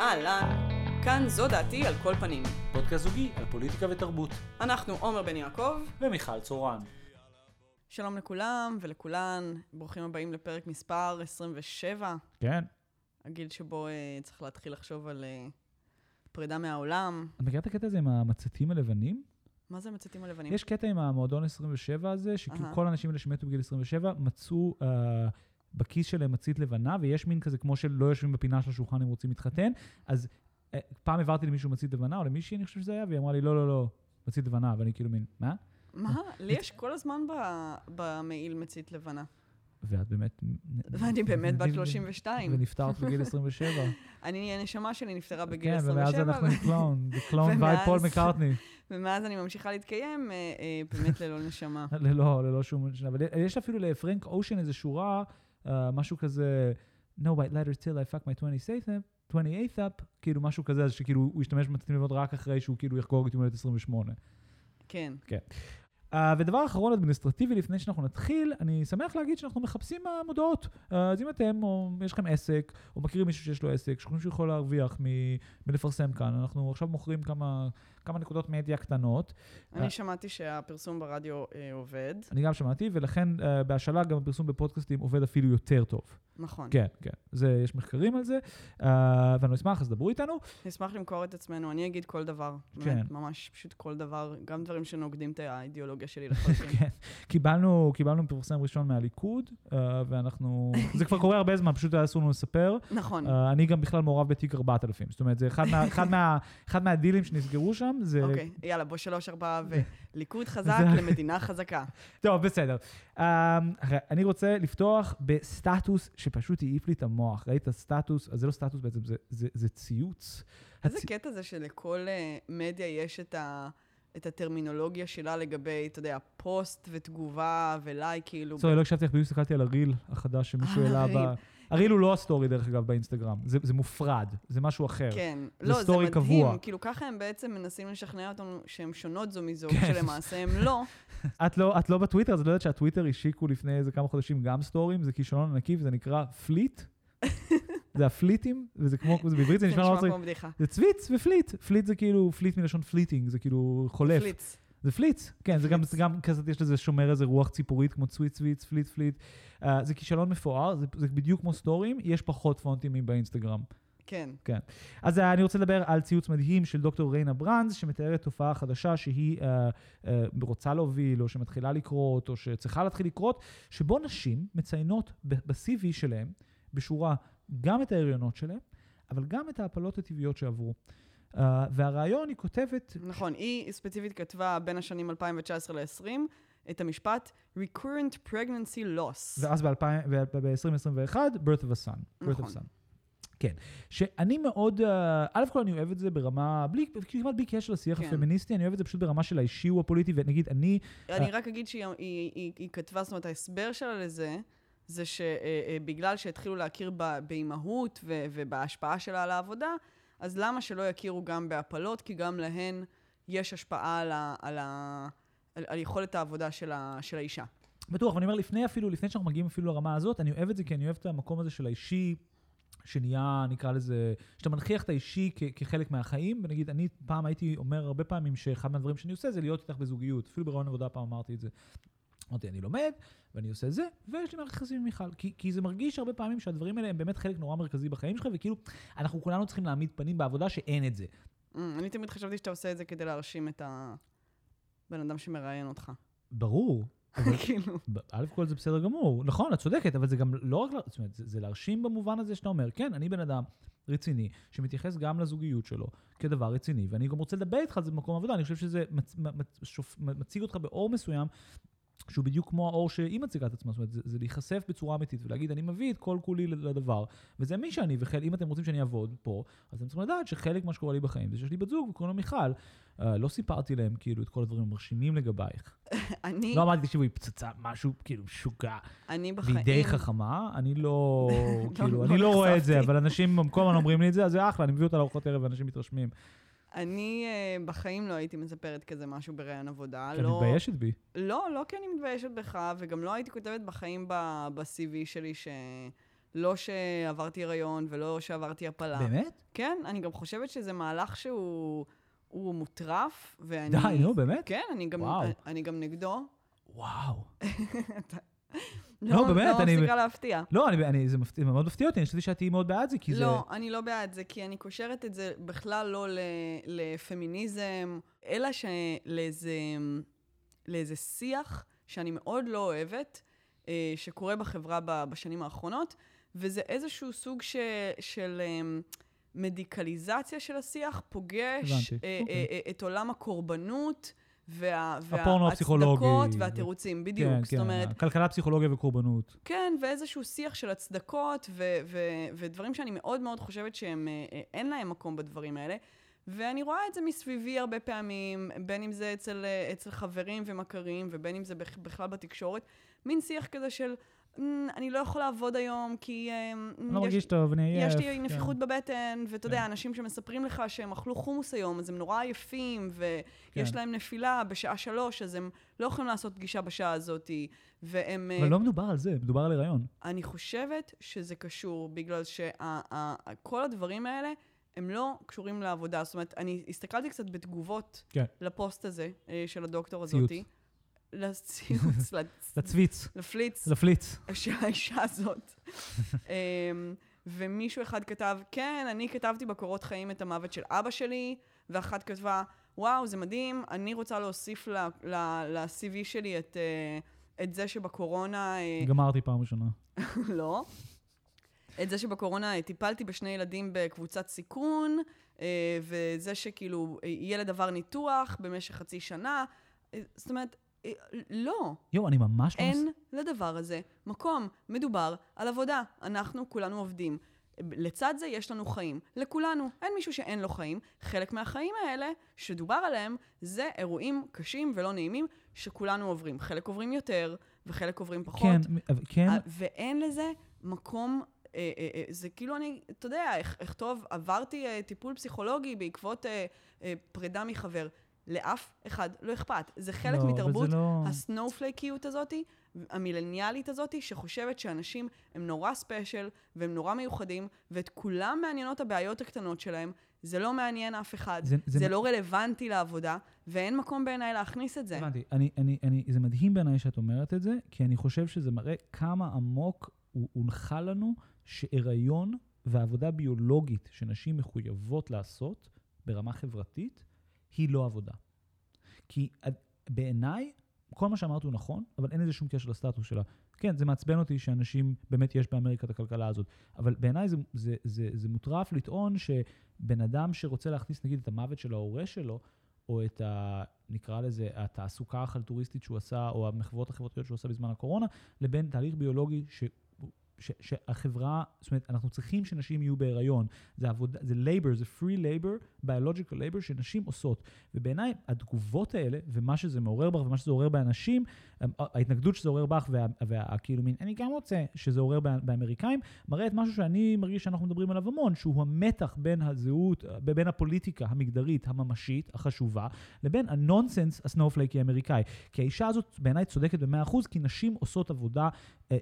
אהלן, כאן זו דעתי על כל פנים. פודקאסט זוגי על פוליטיקה ותרבות. אנחנו עומר בן יעקב. ומיכל צורן. שלום לכולם ולכולן, ברוכים הבאים לפרק מספר 27. כן. הגיל שבו uh, צריך להתחיל לחשוב על uh, פרידה מהעולם. את מכירה את הקטע הזה עם המצתים הלבנים? מה זה מצתים הלבנים? יש קטע עם המועדון 27 הזה, שכאילו אהה. כל האנשים האלה שמתו בגיל 27 מצאו uh, בכיס שלהם מצית לבנה, ויש מין כזה כמו שלא יושבים בפינה של השולחן אם רוצים להתחתן, אז uh, פעם העברתי למישהו מצית לבנה, או למישהי, אני חושב שזה היה, והיא אמרה לי, לא, לא, לא, מצית לבנה, ואני כאילו מין, מה? מה? לי יש כל הזמן במעיל מצית לבנה. ואת באמת... ואני באמת בת 32. ונפטרת בגיל 27. אני, הנשמה שלי נפטרה בגיל כן, 27. ומאז אנחנו קלון, זה קלון ומאז- פול מקארטני. ומאז אני ממשיכה להתקיים, אה, אה, באמת ללא נשמה. ללא, ללא שום... אבל יש אפילו לפרנק אושן איזו שורה, אה, משהו כזה, No white letters till I fuck my 28th up, 28th up, כאילו משהו כזה, אז שכאילו הוא ישתמש במצתים לבנות רק אחרי שהוא כאילו יחגוג את יום הולדת 28. כן. Uh, ודבר אחרון אדמיניסטרטיבי לפני שאנחנו נתחיל, אני שמח להגיד שאנחנו מחפשים uh, מודעות. Uh, אז אם אתם, או יש לכם עסק, או מכירים מישהו שיש לו עסק, שחושבים שהוא יכול להרוויח מ- מלפרסם כאן, אנחנו עכשיו מוכרים כמה, כמה נקודות מדיה קטנות. אני אה. שמעתי שהפרסום ברדיו אה, עובד. אני גם שמעתי, ולכן uh, בהשאלה גם הפרסום בפודקאסטים עובד אפילו יותר טוב. נכון. כן, כן. זה, יש מחקרים על זה, uh, ואני אשמח, אז דברו איתנו. נשמח למכור את עצמנו, אני אגיד כל דבר. כן. באמת, ממש פשוט כל דבר, גם דברים שנוגדים את האידיאולוגיה שלי לחלוטין. כן. קיבלנו, קיבלנו מפרסם ראשון מהליכוד, uh, ואנחנו... זה כבר קורה הרבה זמן, פשוט היה אסור לנו לספר. נכון. Uh, אני גם בכלל מעורב בתיק 4000. זאת אומרת, זה אחד, מה, אחד, מה, אחד מהדילים שנסגרו שם, זה... אוקיי, יאללה, בוא שלוש, ארבעה, וליכוד חזק זה- למדינה חזקה. טוב, בסדר. Um, אני רוצה לפתוח בסטטוס שפשוט העיף לי את המוח. ראית את הסטטוס? אז זה לא סטטוס בעצם, זה, זה, זה ציוץ. איזה קטע זה שלכל אה, מדיה יש את ה... את הטרמינולוגיה שלה לגבי, אתה יודע, פוסט ותגובה ולייק, כאילו. סורי, לא הקשבתי לך, בדיוק הסתכלתי על הריל החדש שמישהו העלה ב... ה-reel. הוא לא הסטורי, דרך אגב, באינסטגרם. זה, זה מופרד, זה משהו אחר. כן. זה לא, זה סטורי מדהים. קבוע. כאילו, ככה הם בעצם מנסים לשכנע אותנו שהן שונות זו מזו, כן. כשלמעשה הם לא. את לא, את לא בטוויטר, אז את לא יודעת שהטוויטר השיקו לפני איזה כמה חודשים גם סטורים, זה כישלון ענקי וזה נקרא fleet. זה הפליטים, וזה כמו, זה בעברית זה זה נשמע נורא מצחיק. זה צוויץ ופליט. פליט זה כאילו, fleet מלשון fleeting, זה כאילו חולף. פליץ. זה פליץ, כן, זה גם. זה גם כזה, יש לזה שומר איזה רוח ציפורית, כמו צוויץ, צוויץ, פליט, פליט. Uh, זה כישלון מפואר, זה, זה בדיוק כמו סטורים, יש פחות פונטים מבאינסטגרם. כן. כן. אז אה, אני רוצה לדבר על ציוץ מדהים של דוקטור ריינה ברנז, שמתארת תופעה חדשה שהיא אה, אה, רוצה להוביל, או שמתחילה לקרות, או שצריכה להתחיל לקרות, שבו נשים מציינות ב-CV שלהם, בשורה, גם את ההריונות שלהם, אבל גם את ההפלות הטבעיות שעברו. Uh, והרעיון, היא כותבת, נכון, היא ספציפית כתבה בין השנים 2019 ל-2020 את המשפט recurrent pregnancy loss. ואז ב-2021, birth of a son. birth נכון. of son. כן, שאני מאוד, אה, א' כל אני אוהב את זה ברמה, בלי, כמעט בלי קשר לשיח כן. הפמיניסטי, אני אוהב את זה פשוט ברמה של האישי או הפוליטי, ונגיד, אני, אני רק אגיד שהיא היא, היא, היא כתבה, זאת אומרת, ההסבר שלה לזה, זה שבגלל שהתחילו להכיר באימהות ובהשפעה שלה על העבודה, אז למה שלא יכירו גם בהפלות? כי גם להן יש השפעה על, ה- על, ה- על, על יכולת העבודה של, ה- של האישה. בטוח, ואני אומר, לפני אפילו, לפני שאנחנו מגיעים אפילו לרמה הזאת, אני אוהב את זה כי אני אוהב את המקום הזה של האישי, שנהיה, נקרא לזה, שאתה מנכיח את האישי כ- כחלק מהחיים, ונגיד, אני פעם הייתי אומר הרבה פעמים שאחד מהדברים שאני עושה זה להיות איתך בזוגיות, אפילו ברעיון עבודה פעם אמרתי את זה. אמרתי, אני לומד, ואני עושה זה, ויש לי מערכת יחסים עם מיכל. כי, כי זה מרגיש הרבה פעמים שהדברים האלה הם באמת חלק נורא מרכזי בחיים שלך, וכאילו, אנחנו כולנו צריכים להעמיד פנים בעבודה שאין את זה. Mm, אני תמיד חשבתי שאתה עושה את זה כדי להרשים את הבן אדם שמראיין אותך. ברור. כאילו, א' כל זה בסדר גמור, נכון, את צודקת, אבל זה גם לא רק, זאת אומרת, זה, זה להרשים במובן הזה שאתה אומר, כן, אני בן אדם רציני, שמתייחס גם לזוגיות שלו כדבר רציני, ואני גם רוצה לדבר איתך על זה במקום עבודה, אני חושב שזה מצ, מצ, שופ, מציג אותך באור מסוים. שהוא בדיוק כמו האור שהיא מציגה את עצמה, זאת אומרת, זה, זה להיחשף בצורה אמיתית ולהגיד, אני מביא את כל כולי לדבר, וזה מי שאני, ואם אתם רוצים שאני אעבוד פה, אז אתם צריכים לדעת שחלק מה שקורה לי בחיים זה שיש לי בת זוג וקוראים לה מיכל. Uh, לא סיפרתי להם כאילו את כל הדברים המרשימים לגבייך. אני, לא אמרתי, תקשיבו, היא פצצה, משהו כאילו משוגע. אני והיא בחיים... די חכמה, אני לא, כאילו, לא אני לא רואה את זה. אבל אנשים הזמן אומרים לי את זה, אז זה אחלה, אני מביא אותה לארוחות ערב ואנשים מתרשמים. אני אה, בחיים לא הייתי מספרת כזה משהו בראיון עבודה. את לא, מתביישת בי. לא, לא כי אני מתביישת בך, וגם לא הייתי כותבת בחיים ב-CV שלי ש... לא שעברתי הריון ולא שעברתי הפלה. באמת? כן, אני גם חושבת שזה מהלך שהוא הוא מוטרף, ואני... די, נו, באמת? כן, אני גם, וואו. אני גם נגדו. וואו. לא, באמת, לא אני- מפסיקה להפתיע. לא, אני, אני, זה, מפתיע, מאוד מפתיע אותי, אני חשבתי שאת תהיי מאוד בעד זה, כי זה... לא, אני לא בעד זה, כי אני קושרת את זה בכלל לא ל, לפמיניזם, אלא שלאיזה לאיזה שיח שאני מאוד לא אוהבת, אה, שקורה בחברה בשנים האחרונות, וזה איזשהו סוג ש, של אה, מדיקליזציה של השיח, פוגש הבנתי, אה, אוקיי. אה, אה, את עולם הקורבנות. וה, הפורנו הפסיכולוגי. וההצדקות והתירוצים, בדיוק. כן, זאת כן, אומרת, כלכלה, פסיכולוגיה וקורבנות. כן, ואיזשהו שיח של הצדקות ו- ו- ודברים שאני מאוד מאוד חושבת שהם, אה, אה, אין להם מקום בדברים האלה. ואני רואה את זה מסביבי הרבה פעמים, בין אם זה אצל, אצל חברים ומכרים, ובין אם זה בכ- בכלל בתקשורת. מין שיח כזה של, "אמ, אני לא יכול לעבוד היום, כי... אני לא יש- מרגיש טוב, אני עייף. יש לי כן. נפיחות בבטן, ואתה יודע, כן. אנשים שמספרים לך שהם אכלו חומוס היום, אז הם נורא עייפים, ויש כן. להם נפילה בשעה שלוש, אז הם לא יכולים לעשות פגישה בשעה הזאת, והם... אה, אבל לא מדובר על זה, מדובר על הריון. אני חושבת שזה קשור, בגלל שכל הדברים האלה, הם לא קשורים לעבודה. זאת אומרת, אני הסתכלתי קצת בתגובות כן. לפוסט הזה אה, של הדוקטור. הזאתי. לציוץ, לצ- לצוויץ, לפליץ, לפליץ. שהאישה הזאת. אמ, ומישהו אחד כתב, כן, אני כתבתי בקורות חיים את המוות של אבא שלי, ואחת כתבה, וואו, זה מדהים, אני רוצה להוסיף ל-CV שלי את, אה, את זה שבקורונה... אה, גמרתי פעם ראשונה. לא. את זה שבקורונה טיפלתי בשני ילדים בקבוצת סיכון, אה, וזה שכאילו אה, ילד עבר ניתוח במשך חצי שנה. אה, זאת אומרת, לא, יואו, אני ממש לא... אין לדבר הזה מקום. מדובר על עבודה. אנחנו כולנו עובדים. לצד זה יש לנו חיים. לכולנו. אין מישהו שאין לו חיים. חלק מהחיים האלה, שדובר עליהם, זה אירועים קשים ולא נעימים שכולנו עוברים. חלק עוברים יותר, וחלק עוברים פחות. כן, כן, ואין לזה מקום, זה כאילו אני, אתה יודע, אכתוב, עברתי אה, טיפול פסיכולוגי בעקבות אה, אה, פרידה מחבר. לאף אחד לא אכפת. זה חלק לא, מתרבות לא... הסנופלייקיות הזאתי, המילניאלית הזאתי, שחושבת שאנשים הם נורא ספיישל והם נורא מיוחדים, ואת כולם מעניינות הבעיות הקטנות שלהם. זה לא מעניין אף אחד, זה- זה, זה- זה לא רלוונטי לעבודה, ואין מקום בעיניי להכניס את זה. הבנתי. אני, אני, אני, זה מדהים בעיניי שאת אומרת את זה, כי אני חושב שזה מראה כמה עמוק הוא הונחה לנו שהיריון ועבודה ביולוגית שנשים מחויבות לעשות ברמה חברתית, היא לא עבודה. כי בעיניי, כל מה שאמרת הוא נכון, אבל אין לזה שום קשר לסטטוס שלה. כן, זה מעצבן אותי שאנשים, באמת יש באמריקה את הכלכלה הזאת, אבל בעיניי זה, זה, זה, זה מוטרף לטעון שבן אדם שרוצה להכניס נגיד את המוות של ההורה שלו, או את ה... נקרא לזה, התעסוקה החלטוריסטית שהוא עשה, או המחוות החברתיות שהוא עשה בזמן הקורונה, לבין תהליך ביולוגי ש... שהחברה, זאת אומרת, אנחנו צריכים שנשים יהיו בהיריון. זה עבודה, זה labor, זה free labor, biological labor שנשים עושות. ובעיניי, התגובות האלה, ומה שזה מעורר בך, ומה שזה עורר באנשים, ההתנגדות שזה עורר בך, וה, וה, כאילו מין, אני גם רוצה שזה עורר בא- באמריקאים, מראה את משהו שאני מרגיש שאנחנו מדברים עליו המון, שהוא המתח בין הזהות, בין הפוליטיקה המגדרית הממשית, החשובה, לבין הנונסנס הסנופלייקי האמריקאי. כי האישה הזאת בעיניי צודקת ב-100%, כי נשים עושות עבודה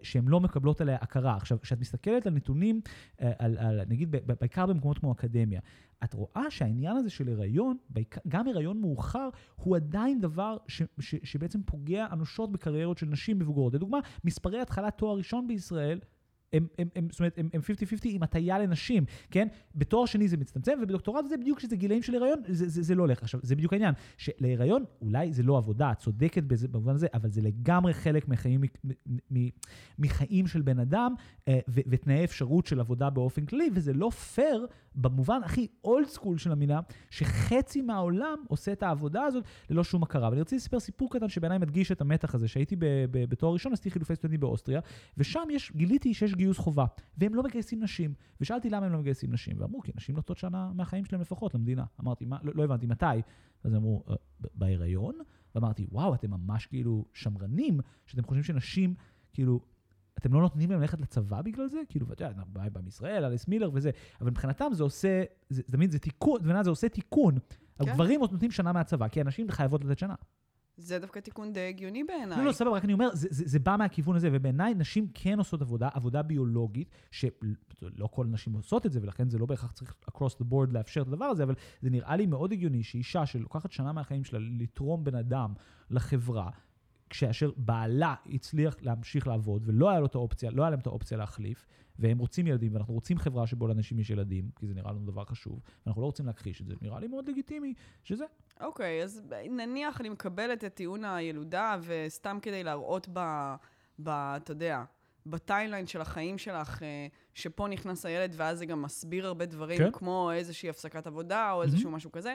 שהן לא מקבלות עליה הכרה. עכשיו, כשאת מסתכלת על נתונים, אה, על, על, נגיד, בעיקר במקומות כמו אקדמיה, את רואה שהעניין הזה של הריון, גם הריון מאוחר, הוא עדיין דבר ש, ש, שבעצם פוגע אנושות בקריירות של נשים מבוגרות. לדוגמה, מספרי התחלת תואר ראשון בישראל, הם, זאת אומרת, הם הם 50-50 עם הטיה לנשים, כן? בתואר שני זה מצטמצם, ובדוקטורט זה בדיוק שזה גילאים של הריון, זה, זה, זה לא הולך. עכשיו, זה בדיוק העניין, שלהיריון אולי זה לא עבודה, את צודקת בזה, במובן הזה, אבל זה לגמרי חלק מחיים, מ- מ- מחיים של בן אדם, אה, ו- ותנאי אפשרות של עבודה באופן כללי, וזה לא פייר במובן הכי אולד סקול של המילה, שחצי מהעולם עושה את העבודה הזאת ללא שום הכרה. ואני רציתי לספר סיפור קטן שבעיניי מדגיש את המתח הזה, שהייתי בתואר ראשון, עשיתי חילופי סטודנטים באוסטריה, ושם יש, גיליתי שיש גיוס חובה, והם לא מגייסים נשים. ושאלתי למה הם לא מגייסים נשים, ואמרו, כי נשים נותנות שנה מהחיים שלהם לפחות למדינה. אמרתי, מה, לא, לא הבנתי, מתי? אז אמרו, "אה, בהיריון? ואמרתי, וואו, אתם ממש כאילו שמרנים, שאתם חושבים שנשים, כאילו, אתם לא נותנים להם ללכת לצבא בגלל זה? כאילו, ואתה יודע, בא בא מישראל, אליס מילר וזה, אבל מבחינתם זה עושה, זה, זה, תמיד זה תיקון, זה, זה עושה תיקון. כן. הגברים עוד נותנים שנה מהצבא, כי הנשים חייבות לתת שנה. זה דווקא תיקון די הגיוני בעיניי. לא, לא, סבבה, רק אני אומר, זה, זה, זה בא מהכיוון הזה, ובעיניי נשים כן עושות עבודה, עבודה ביולוגית, שלא כל נשים עושות את זה, ולכן זה לא בהכרח צריך across the board לאפשר את הדבר הזה, אבל זה נראה לי מאוד הגיוני שאישה שלוקחת שנה מהחיים שלה לתרום בן אדם לחברה, כאשר בעלה הצליח להמשיך לעבוד, ולא היה לו את האופציה, לא היה להם את האופציה להחליף, והם רוצים ילדים, ואנחנו רוצים חברה שבו לאנשים יש ילדים, כי זה נראה לנו דבר חשוב, ואנחנו לא רוצים להכחיש את זה, נראה לי מאוד לגיטימי שזה. אוקיי, okay, אז נניח אני מקבלת את טיעון הילודה, וסתם כדי להראות ב... ב אתה יודע, בטיימליין של החיים שלך, אה, שפה נכנס הילד, ואז זה גם מסביר הרבה דברים, כן? כמו איזושהי הפסקת עבודה, או איזשהו mm-hmm. משהו כזה.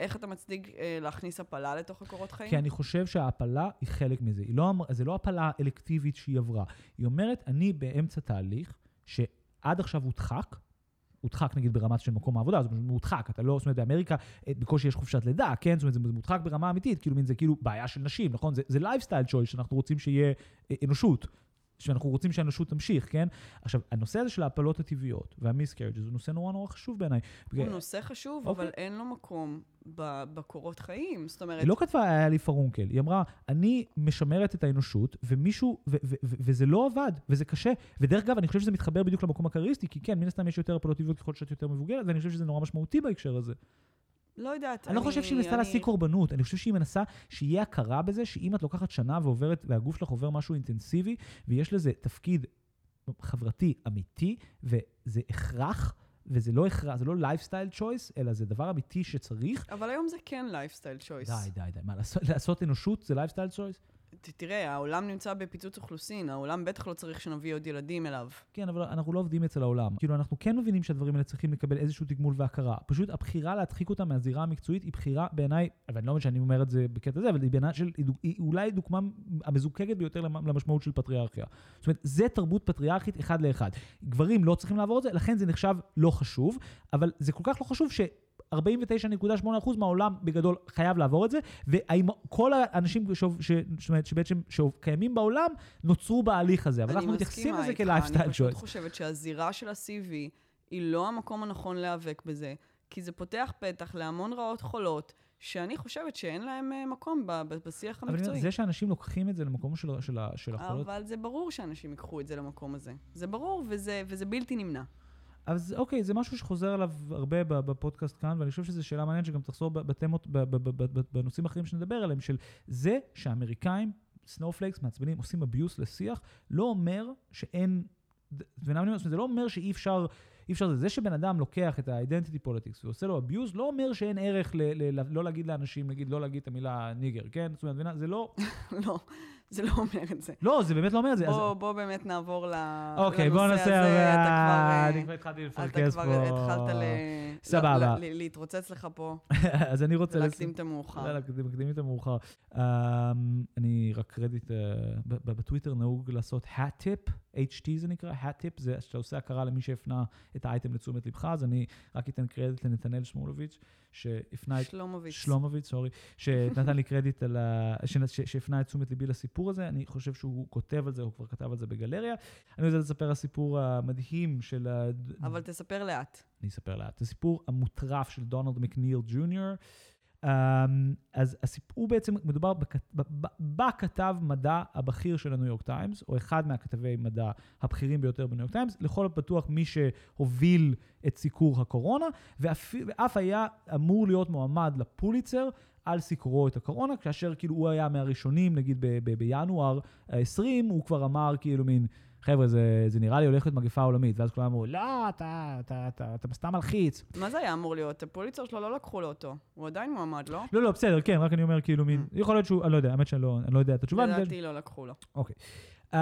איך אתה מצדיק אה, להכניס הפלה לתוך הקורות חיים? כי אני חושב שההפלה היא חלק מזה. היא לא, זה לא הפלה אלקטיבית שהיא עברה. היא אומרת, אני באמצע תהליך שעד עכשיו הודחק, הודחק נגיד ברמה של מקום העבודה, זאת אומרת, מודחק, אתה לא, זאת אומרת, באמריקה אה, בקושי יש חופשת לידה, כן? זאת אומרת, זה מודחק ברמה אמיתית, כאילו, זה כאילו בעיה של נשים, נכון? זה, lifestyle choice שאנחנו רוצים שיהיה אה, אנושות. שאנחנו רוצים שהאנושות תמשיך, כן? עכשיו, הנושא הזה של ההפלות הטבעיות וה-miscarriage זה נושא נורא נורא חשוב בעיניי. הוא נושא חשוב, אוקיי. אבל אין לו מקום בקורות חיים. זאת אומרת... היא לא כתבה, היה לי פרונקל. היא אמרה, אני משמרת את האנושות, ומישהו, וזה לא עבד, וזה קשה. ודרך אגב, אני חושב שזה מתחבר בדיוק למקום הקריסטי, כי כן, מן הסתם יש יותר הפלות טבעיות ככל שאת יותר מבוגרת, ואני חושב שזה נורא משמעותי בהקשר הזה. לא יודעת. אני, אני לא חושב שהיא מנסה להשיג קורבנות, אני חושב שהיא מנסה שיהיה הכרה בזה, שאם את לוקחת שנה ועוברת, והגוף שלך עובר משהו אינטנסיבי, ויש לזה תפקיד חברתי אמיתי, וזה הכרח, וזה לא הכרח, זה לא lifestyle choice, אלא זה דבר אמיתי שצריך. אבל היום זה כן lifestyle choice. די, די, די. מה, לעשות, לעשות אנושות זה lifestyle choice? תראה, העולם נמצא בפיצוץ אוכלוסין, העולם בטח לא צריך שנביא עוד ילדים אליו. כן, אבל אנחנו לא עובדים אצל העולם. כאילו, אנחנו כן מבינים שהדברים האלה צריכים לקבל איזשהו תגמול והכרה. פשוט הבחירה להדחיק אותם מהזירה המקצועית היא בחירה בעיניי, ואני לא אומר שאני אומר את זה בקטע הזה, אבל היא בעיניי של, היא אולי דוגמה המזוקקת ביותר למשמעות של פטריארכיה. זאת אומרת, זה תרבות פטריארכית אחד לאחד. גברים לא צריכים לעבור את זה, לכן זה נחשב לא חשוב, אבל זה כל כך לא חשוב ש... 49.8% מהעולם בגדול חייב לעבור את זה, והאם כל האנשים. שבעצם שקיימים בעולם נוצרו בהליך הזה, אבל אנחנו מתייחסים לזה כלייפסטייל אני פשוט חושבת שהזירה של ה-CV היא לא המקום הנכון להיאבק בזה, כי זה פותח פתח להמון רעות חולות. שאני חושבת שאין להם אה, מקום בשיח המקצועי. אבל זה שאנשים לוקחים את זה למקום של, של, של החולות... אבל זה ברור שאנשים ייקחו את זה למקום הזה. זה ברור וזה, וזה בלתי נמנע. אז אוקיי, זה משהו שחוזר עליו הרבה בפודקאסט כאן, ואני חושב שזו שאלה מעניינת שגם תחזור בתמות, בנושאים אחרים שנדבר עליהם, של זה שהאמריקאים, snowflakes, מעצבנים, עושים abuse לשיח, לא אומר שאין, זה לא אומר שאי אפשר... אי אפשר, זה שבן אדם לוקח את ה-identity politics ועושה לו abuse, לא אומר שאין ערך ל- ל- ל- לא להגיד לאנשים, נגיד, לא להגיד את המילה nigger, כן? זאת אומרת, זה לא... לא. זה לא אומר את זה. לא, זה באמת לא אומר את זה. בוא, אז... בוא באמת נעבור ל... אוקיי, בוא נעשה... הזה. אתה כבר... אני כבר התחלתי לפרכס פה. אתה כבר התחלת ל... סבבה. ל... להתרוצץ לך פה. אז אני רוצה... להקדים את המאוחר. לא, להקדים את המאוחר. אני רק קרדיט, אה, בטוויטר נהוג לעשות hat tip, HT זה נקרא, hat tip, זה שאתה עושה הכרה למי שהפנה את האייטם לתשומת לבך, אז אני רק אתן קרדיט לנתנאל שמולוביץ'. שהפנה את... שלומוביץ. שלומוביץ, סורי. שנתן לי קרדיט על ה... שהפנה את תשומת ליבי לסיפור הזה. אני חושב שהוא כותב על זה, הוא כבר כתב על זה בגלריה. אני רוצה לספר הסיפור המדהים של ה... אבל תספר לאט. אני אספר לאט. הסיפור המוטרף של דונלד מקניל ג'וניור. Um, אז הסיפור בעצם, מדובר בכת, בכתב מדע הבכיר של הניו יורק טיימס, או אחד מהכתבי מדע הבכירים ביותר בניו יורק טיימס, לכל הפחות מי שהוביל את סיקור הקורונה, ואף, ואף היה אמור להיות מועמד לפוליצר על סיקורו את הקורונה, כאשר כאילו הוא היה מהראשונים, נגיד ב, ב, בינואר 20, הוא כבר אמר כאילו מין... חבר'ה, זה, זה נראה לי הולך להיות מגפה עולמית. ואז כולם אמרו, לא, אתה, אתה, אתה, אתה סתם מלחיץ. מה זה היה אמור להיות? הפוליצר שלו לא לקחו לו אותו. הוא עדיין מועמד, לא? לא, לא, בסדר, כן, רק אני אומר, כאילו, מין, mm. יכול להיות שהוא, אני לא יודע, האמת שאני לא, לא יודע את התשובה. לדעתי לא לקחו לו. אוקיי. Uh,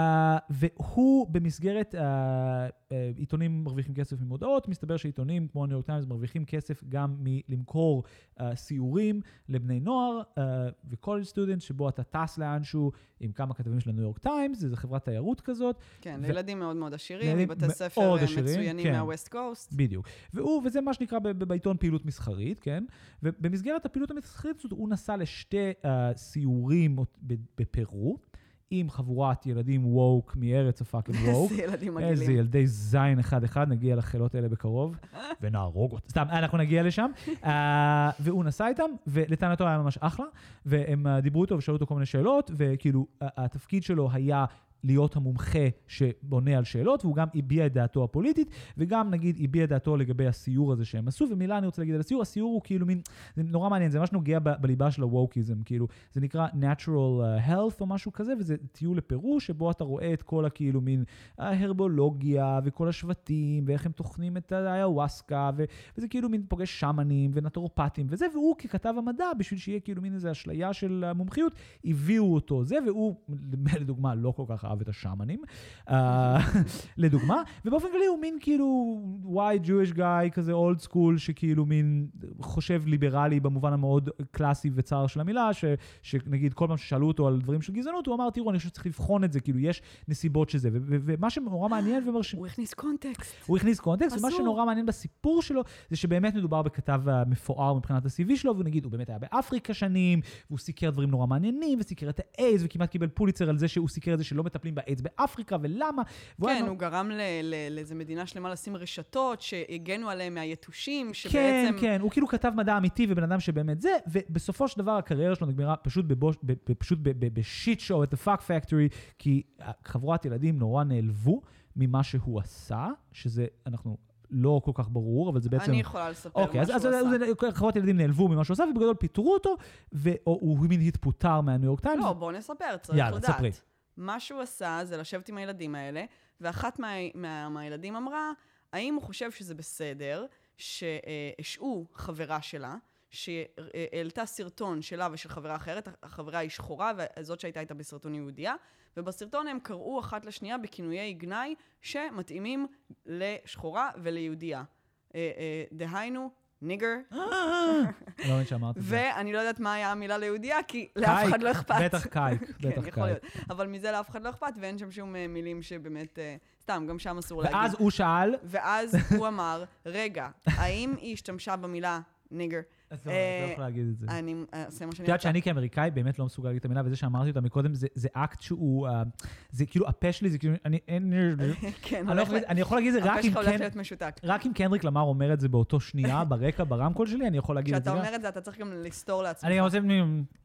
והוא במסגרת uh, uh, עיתונים מרוויחים כסף ממודעות, מסתבר שעיתונים כמו ניו יורק טיימס מרוויחים כסף גם מלמכור uh, סיורים לבני נוער uh, ו-college student, שבו אתה טס לאנשהו עם כמה כתבים של הניו יורק טיימס, זו חברת תיירות כזאת. כן, ו... לילדים מאוד מאוד עשירים, מבתי ספר מצוינים כן. מה-West Coast. בדיוק. והוא, וזה מה שנקרא בעיתון פעילות מסחרית, כן? ובמסגרת הפעילות המסחרית הזאת הוא נסע לשתי uh, סיורים בפרו. עם חבורת ילדים ווק מארץ הפאקינג ווק. איזה ילדים איזה מגעילים. ילדי זין אחד-אחד, נגיע לחיות האלה בקרוב, ונהרוג אותם. סתם, אנחנו נגיע לשם. אה, והוא נסע איתם, ולטענתו היה ממש אחלה, והם אה, דיברו איתו ושאלו אותו כל מיני שאלות, וכאילו, התפקיד שלו היה... להיות המומחה שעונה על שאלות, והוא גם הביע את דעתו הפוליטית, וגם נגיד הביע את דעתו לגבי הסיור הזה שהם עשו, ומילה אני רוצה להגיד על הסיור, הסיור הוא כאילו מין, זה נורא מעניין, זה ממש נוגע ב- בליבה של הווקיזם, כאילו, זה נקרא Natural uh, Health או משהו כזה, וזה טיול לפרו, שבו אתה רואה את כל הכאילו מין ההרבולוגיה, וכל השבטים, ואיך הם טוחנים את האיוואסקה, ו- וזה כאילו מין פוגש שמנים ונטורופטים וזה, והוא ככתב המדע, בשביל שיהיה כאילו מין איזו אשליה של המומחיות, הביאו אותו. זה, והוא, לדוגמה, לא כל כך אהב את השמנים, אה, לדוגמה, ובאופן כללי הוא מין כאילו white Jewish guy כזה אולד סקול, שכאילו מין חושב ליברלי במובן המאוד קלאסי וצר של המילה, ש, שנגיד כל פעם ששאלו אותו על דברים של גזענות, הוא אמר, תראו, אני חושב שצריך לבחון את זה, כאילו יש נסיבות שזה, ומה שנורא מעניין ומרשים... הוא הכניס קונטקסט. הוא הכניס קונטקסט, ומה. שנורא מעניין בסיפור שלו, זה שבאמת מדובר בכתב אה, מפואר מבחינת ה-CV שלו, ונגיד, הוא באמת היה באפריקה שנים, והוא סיקר דברים נורא מעניינים, וסיקר את האיידס, וכמעט קיבל פוליצר על זה שהוא סיקר את זה שלא מטפלים באיידס באפריקה, ולמה. כן, הוא גרם לאיזה מדינה שלמה לשים רשתות שהגנו עליהם מהיתושים, כן, שבעצם... כן, הוא כאילו כתב מדע אמיתי ובן אדם שבאמת זה, ובסופו של דבר הקריירה שלו נגמרה פשוט בבוש, פשוט בשיט שואו את ה-fuck factory, כי חבורת ילדים נורא נעלבו ממה שהוא עשה, שזה, אנחנו לא כל כך ברור, אבל זה בעצם... אני יכולה לספר אוקיי, מה שהוא אז עשה. אז חברות ילדים נעלבו ממה שהוא עשה, ובגדול פיטרו אותו, והוא מין התפוטר מהניו יורק טיימס. לא, בוא נספר, צריך יאללה, לדעת. ספרי. מה שהוא עשה זה לשבת עם הילדים האלה, ואחת מה, מה, מהילדים אמרה, האם הוא חושב שזה בסדר שהשעו חברה שלה, שהעלתה סרטון שלה ושל חברה אחרת, החברה היא שחורה, וזאת שהייתה איתה בסרטון יהודייה, ובסרטון הם קראו אחת לשנייה בכינויי גנאי שמתאימים לשחורה וליהודייה. אה, אה, דהיינו, ניגר, לא מבין שאמרת את זה. ואני לא יודעת מה היה המילה ליהודייה, כי לאף אחד לא אכפת. בטח קייק, כן, בטח. קייק. אבל מזה לאף אחד לא אכפת, ואין שם שום אה, מילים שבאמת... אה, סתם, גם שם אסור להגיד. ואז הוא שאל, ואז הוא אמר, רגע, האם היא השתמשה במילה nigger? לא, אה, אני לא יכול להגיד את זה. אני אה, אעשה מה את שאני יודעת רוצה. שאני כאמריקאי באמת לא מסוגל להגיד את המילה, וזה שאמרתי אותה מקודם, זה- אקט שהוא, אה, זה כאילו הפה שלי, זה כאילו, אני אין- כן, אני לא יכול- אני יכול להגיד את זה רק אם כן. רק אם קנדריק למר אומר את זה באותו שנייה, ברקע, ברמקול שלי, אני יכול להגיד את זה כשאתה. אומר את זה, אתה צריך גם לסתור לעצמך. אני רוצה...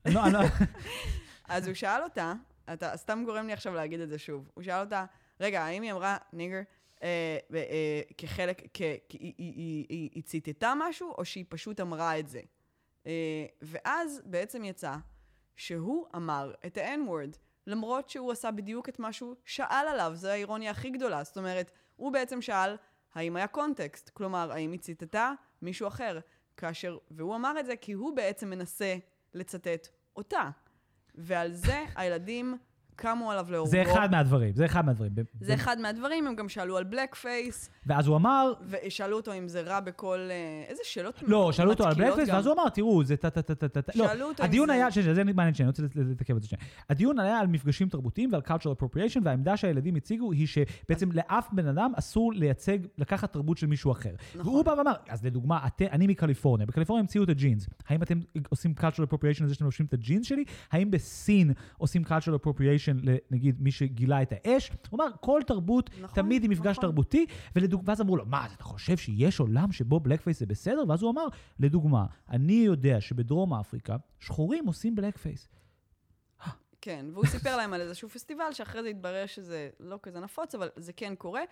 לא- לא- אז הוא שאל אותה, אתה סתם גורם לי עכשיו להגיד את זה שוב, הוא שאל אותה, רגע, האם היא אמרה nigger אה, אה, כחלק, כ- כי היא- היא- היא היא- היא ציטטה משהו, או שהיא פשוט אמרה את זה? אה, ואז בעצם יצא שהוא אמר את ה-N-word, למרות שהוא עשה בדיוק את מה שהוא שאל עליו, זו האירוניה הכי גדולה. זאת אומרת, הוא בעצם שאל, האם היה קונטקסט? כלומר, האם היא ציטטה מישהו אחר? כאשר, והוא אמר את זה כי הוא בעצם מנסה לצטט אותה. ועל זה הילדים קמו עליו להורגו. זה אחד מהדברים, זה אחד מהדברים. זה אחד מהדברים, הם גם שאלו על blackface, ואז הוא אמר, ושאלו אותו אם זה רע בכל... אה, איזה שאלות לא, שאלו אותו על blackface, גם. ואז הוא אמר, תראו, זה טה טה טה טה טה. לא, שאלו אותו אם הדיון זה- היה, שנייה, זה מעניין שנייה, אני רוצה לתקף את זה שנייה. הדיון היה על מפגשים תרבותיים ועל cultural appropriation, והעמדה שהילדים הציגו היא שבעצם לאף בן אדם אסור לייצג, לקחת תרבות של מישהו אחר. נכון. והוא בא ואמר, אז לדוגמה, אני מקליפורניה, בקליפורניה המציאו את הג'ינס. האם אתם עושים cultural appropriation על זה שאתם לובשים את הג'ינס שלי? האם בסין עושים cultural appropriation לנגיד מי שגילה את האש? הוא אמר, כל תרבות נכון, תמיד היא מפגש נכון. תרבותי, ולדוג... ואז אמרו לו, מה, אתה חושב שיש עולם שבו blackface זה בסדר? ואז הוא אמר, לדוגמה, אני יודע שבדרום אפריקה, שחורים עושים blackface. כן, והוא סיפר להם על איזשהו פסטיבל, שאחרי זה התברר שזה לא כזה נפוץ, אבל זה כן קורה.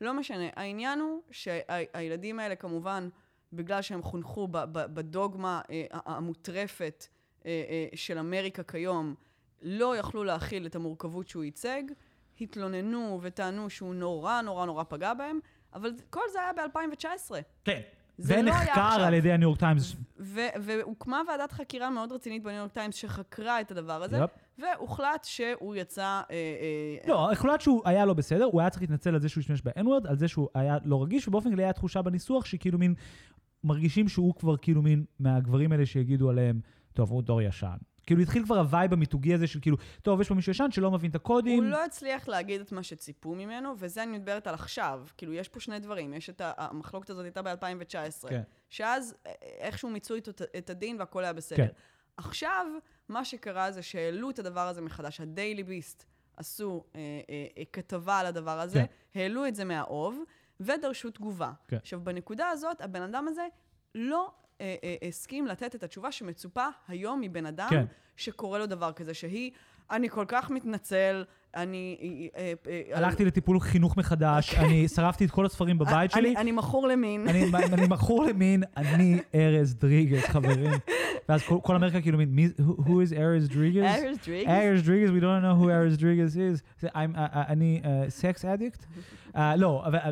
לא משנה. העניין הוא שהילדים האלה, כמובן, בגלל שהם חונכו ב- ב- בדוגמה אה, המוטרפת אה, אה, של אמריקה כיום, לא יכלו להכיל את המורכבות שהוא ייצג, התלוננו וטענו שהוא נורא נורא נורא פגע בהם, אבל כל זה היה ב-2019. כן. זה לא היה עכשיו. על ידי הניו יורק טיימס. והוקמה ועדת חקירה מאוד רצינית בניו יורק טיימס שחקרה את הדבר הזה, yep. והוחלט שהוא יצא... אה, אה, לא, הוחלט שהוא היה לא בסדר, הוא היה צריך להתנצל על זה שהוא השתמש ב-N-word, על זה שהוא היה לא רגיש, ובאופן כללי היה תחושה בניסוח שכאילו מין, מרגישים שהוא כבר כאילו מין מהגברים האלה שיגידו עליהם, טוב, הוא דור ישן. כאילו התחיל כבר ה vibe המיתוגי הזה של כאילו, טוב, יש פה מישהו ישן שלא מבין את הקודים. הוא לא הצליח להגיד את מה שציפו ממנו, וזה אני מדברת על עכשיו. כאילו, יש פה שני דברים. יש את ה... המחלוקת הזאת הייתה ב-2019. כן. שאז אה, איכשהו מיצו את, את הדין והכל היה בסדר. כן. עכשיו, מה שקרה זה שהעלו את הדבר הזה מחדש. הדיילי ביסט עשו אה, אה, אה, כתבה על הדבר הזה, כן. העלו את זה מהאוב, ודרשו תגובה. כן. עכשיו, בנקודה הזאת, הבן אדם הזה לא אה, אה, הסכים לתת את התשובה שמצופה היום מבן אדם כן. שקורה לו דבר כזה, שהיא, אני כל כך מתנצל, אני... אה, אה, אה, הלכתי לטיפול חינוך מחדש, אני שרפתי את כל הספרים בבית אני- שלי. אני מכור למין. אני, אני מכור למין, אני ארז דריגס, חברים. ואז כל, כל אמריקה כאילו מין, מי, who, who is ארז דריגס? ארז דריגס? ארז דריגס, we don't know who ארז דריגס is. I'm- uh, uh, אני sex addict? לא, אבל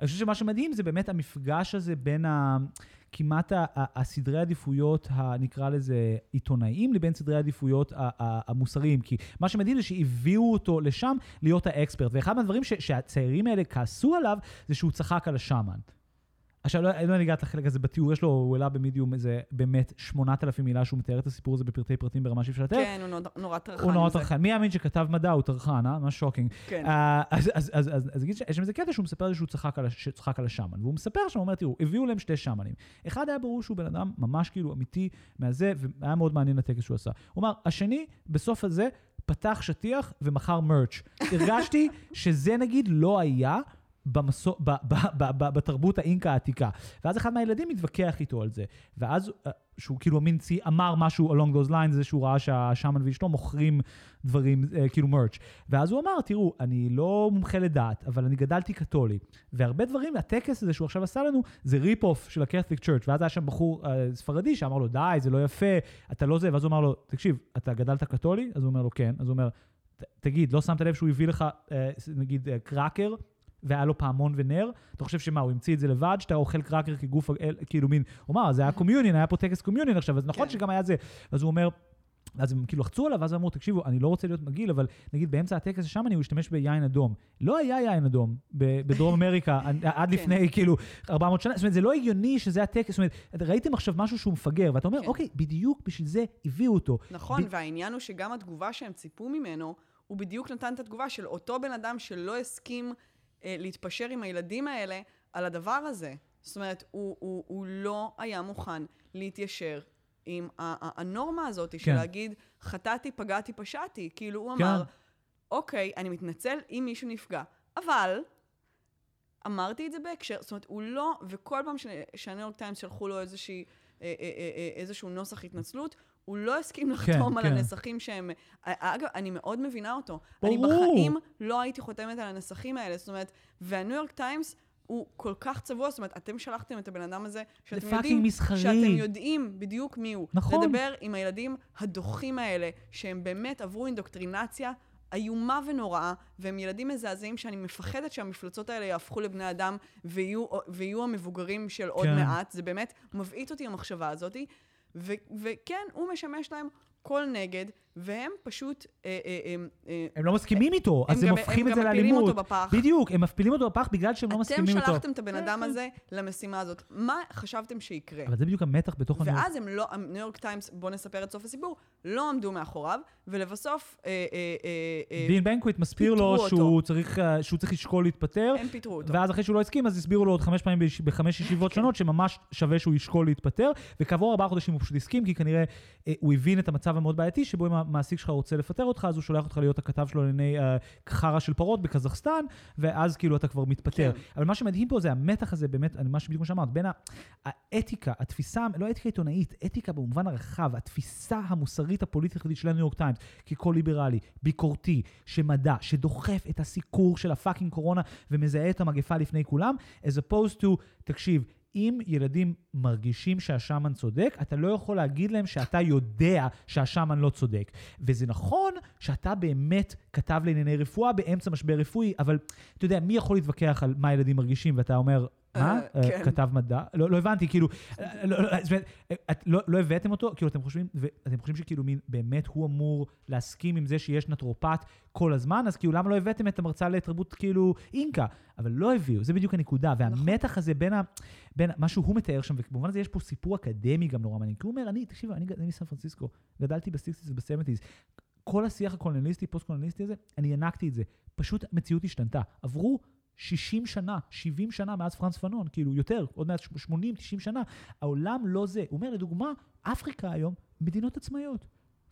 אני חושב שמה שמדהים זה באמת המפגש הזה בין ה... כמעט הסדרי עדיפויות, נקרא לזה עיתונאיים, לבין סדרי ה- המוסריים. כי מה שמדהים זה שהביאו אותו לשם להיות ה expert. ואחד מהדברים שהצעירים האלה כעסו עליו, זה שהוא צחק על השאמן. עכשיו, לא, לא הגעת לחלק הזה בתיאור, יש לו, הוא העלה במדיום איזה באמת 8,000 מילה שהוא מתאר את הסיפור הזה בפרטי פרטים ברמה שאי אפשר לתאר. כן, הוא נורא- טרחן הוא נורא. טרחן. מי יאמין שכתב מדע הוא טרחן, אה? ממש shocking. כן. אה, אז- אז- אז אז- אז אגיד שיש שם איזה קטע שהוא מספר שהוא צחק על הש- שצחק על השאמן. והוא מספר שם, הוא אומר, תראו, הביאו להם שתי שאמנים. אחד היה ברור שהוא בן אדם ממש כאילו אמיתי מהזה, והיה מאוד מעניין הטקס שהוא עשה. הוא אמר, השני, בסוף הזה, פתח שטיח ומכר מרץ'. הרגשתי שזה נגיד לא היה במסו, ב, ב, ב, ב, בתרבות האינקה העתיקה. ואז אחד מהילדים מתווכח איתו על זה. ואז אה, שהוא כאילו מין צי, אמר משהו along those lines, זה שהוא ראה שהשאמן ואשתו מוכרים דברים, אה, כאילו מרץ'. ואז הוא אמר, תראו, אני לא מומחה לדת, אבל אני גדלתי קתולי. והרבה דברים, הטקס הזה שהוא עכשיו עשה לנו, זה rip off של ה Catholic Church. ואז היה שם בחור אה, ספרדי שאמר לו, די, זה לא יפה, אתה לא זה. ואז הוא אמר לו, תקשיב, אתה גדלת קתולי? אז הוא אומר לו, כן. אז הוא אומר, "ת- תגיד, לא שמת לב שהוא הביא לך, אה, נגיד, אה, קראקר? והיה לו פעמון ונר, אתה חושב שמה, הוא המציא את זה לבד, שאתה אוכל קראקר כגוף, אל- כאילו מין, הוא אמר, זה היה communion, היה פה טקס communion עכשיו, אז נכון כן. שגם היה זה. אז הוא אומר, אז הם כאילו לחצו עליו, ואז אמרו, תקשיבו, אני לא רוצה להיות מגעיל, אבל נגיד באמצע הטקס שם אני הוא השתמש ביין אדום. לא היה יין אדום בדרום אמריקה עד כן. לפני כאילו 400 שנה, זאת אומרת, זה לא הגיוני שזה הטקס, זאת אומרת, ראיתם עכשיו משהו שהוא מפגר, ואתה אומר, כן. אוקיי, בדיוק בשביל זה הביאו אותו. נכון, ב- והעניין הוא שגם התגובה שהם ציפו ממנו, הוא בדיוק נתן את התגובה של אותו בן אדם שלא הסכים אה, להתפשר עם הילדים האלה על הדבר הזה. זאת אומרת, הוא, הוא, הוא לא היה מוכן להתיישר עם הנורמה הזאת של כן. להגיד, חטאתי, פגעתי, פשעתי. כאילו, הוא כן. אמר, אוקיי, אני מתנצל אם מישהו נפגע, אבל אמרתי את זה בהקשר, זאת אומרת, הוא לא, וכל פעם שהניו יורק טיימס שלחו לו איזושהי, אה, אה, אה, אה, איזשהו נוסח התנצלות, הוא לא הסכים לחתום על כן. הנוסחים שהם... אה, אגב, אני מאוד מבינה אותו. ברור. אני בחיים לא הייתי חותמת על הנוסחים האלה, זאת אומרת, והניו יורק טיימס הוא כל כך צבוע, זאת אומרת, אתם שלחתם את הבן אדם הזה, שאתם יודעים, מסחרי. שאתם יודעים בדיוק מי הוא. נכון. לדבר עם הילדים הדוחים האלה, שהם באמת עברו אינדוקטרינציה איומה ונוראה, והם ילדים מזעזעים שאני מפחדת שהמפלצות האלה יהפכו לבני אדם ויהיו, ויהיו המבוגרים של עוד כן. מעט. זה באמת מבעית אותי המחשבה הזאת. וכן, הוא משמש להם קול נגד, והם פשוט... אה, אה, אה, אה, הם לא מסכימים איתו, אז הם הופכים הם את זה גם מפילים לאלימות. אותו בפח. בדיוק, הם מפילים אותו בפח בגלל שהם לא מסכימים אתם איתו. שלחתם את הבן כן, אדם. הזה למשימה הזאת. מה חשבתם שיקרה? אבל זה בדיוק המתח בתוך הניו ואז הם לא, הניו יורק טיימס, בואו נספר את סוף הסיפור, לא עמדו מאחוריו, ולבסוף אה, אה, אה, אה, דין בנקוויט מסביר לו. שהוא צריך, אה, שהוא צריך לשקול להתפטר, הם פיטרו אותו. ואז אחרי שהוא לא הסכים, אז הסבירו לו עוד חמש פעמים בחמש ישיבות כן. שונות, שממש שווה שהוא ישקול להתפטר, וכעבור ארבעה חודשים הוא פשוט הסכים, כי כנראה אה, הוא הבין את המצב המאוד בעייתי, שבו אם המעסיק שלך רוצה לפטר אותך, אז הוא שולח אותך להיות הכתב שלו לענייני אה, חרא של פרות בקזחסטן, ואז כאילו אתה כבר מתפטר. כן. אבל מה שמדהים פה זה המתח הזה, באמת, אני- מה שבדיוק שאמרת, בין האתיקה, התפיסה, לא אתיקה עיתונאית, אתיקה במובן הרחב, התפיסה המוסרית הפוליטית של הניו יורק טיימס, כקול ליברלי, ביקורתי, שמדע, שדוחף את הסיקור של ה fucking קורונה ומזהה את המגפה לפני כולם, as opposed to, תקשיב, אם ילדים מרגישים שהשאמן צודק, אתה לא יכול להגיד להם שאתה יודע שהשאמן לא צודק. וזה נכון שאתה באמת כתב לענייני רפואה באמצע משבר רפואי, אבל אתה יודע, מי יכול להתווכח על מה ילדים מרגישים, ואתה אומר, מה? אה, אה, כן. כתב מדע? לא, לא הבנתי, כאילו, אה, לא, לא, אה, לא, הבאתם אותו, כאילו, אתם חושבים, ואתם חושבים שכאילו מין, באמת הוא אמור להסכים עם זה שיש נטרופט כל הזמן, אז כאילו, למה לא הבאתם את המרצה לתרבות כאילו אינקה? אבל לא הביאו, זה בדיוק הנקודה, והמתח הזה בין, ה, בין מה שהוא מתאר שם, ובמובן הזה יש פה סיפור אקדמי גם נורא מעניין, כי הוא אומר, אני, תקשיב, אני, אני מסן פרנסיסקו, גדלתי ב-60's וב-70's, כל השיח הקולוניאליסטי, פוסט-קולוניאליסטי הזה, אני ינקתי את זה. פשוט המציאות השתנתה. עברו 60 שנה, 70 שנה מאז פרנץ פנון, כאילו יותר, עוד מעט 80, 90 שנה. העולם לא זה. הוא אומר, לדוגמה, אפריקה היום, מדינות עצמאיות.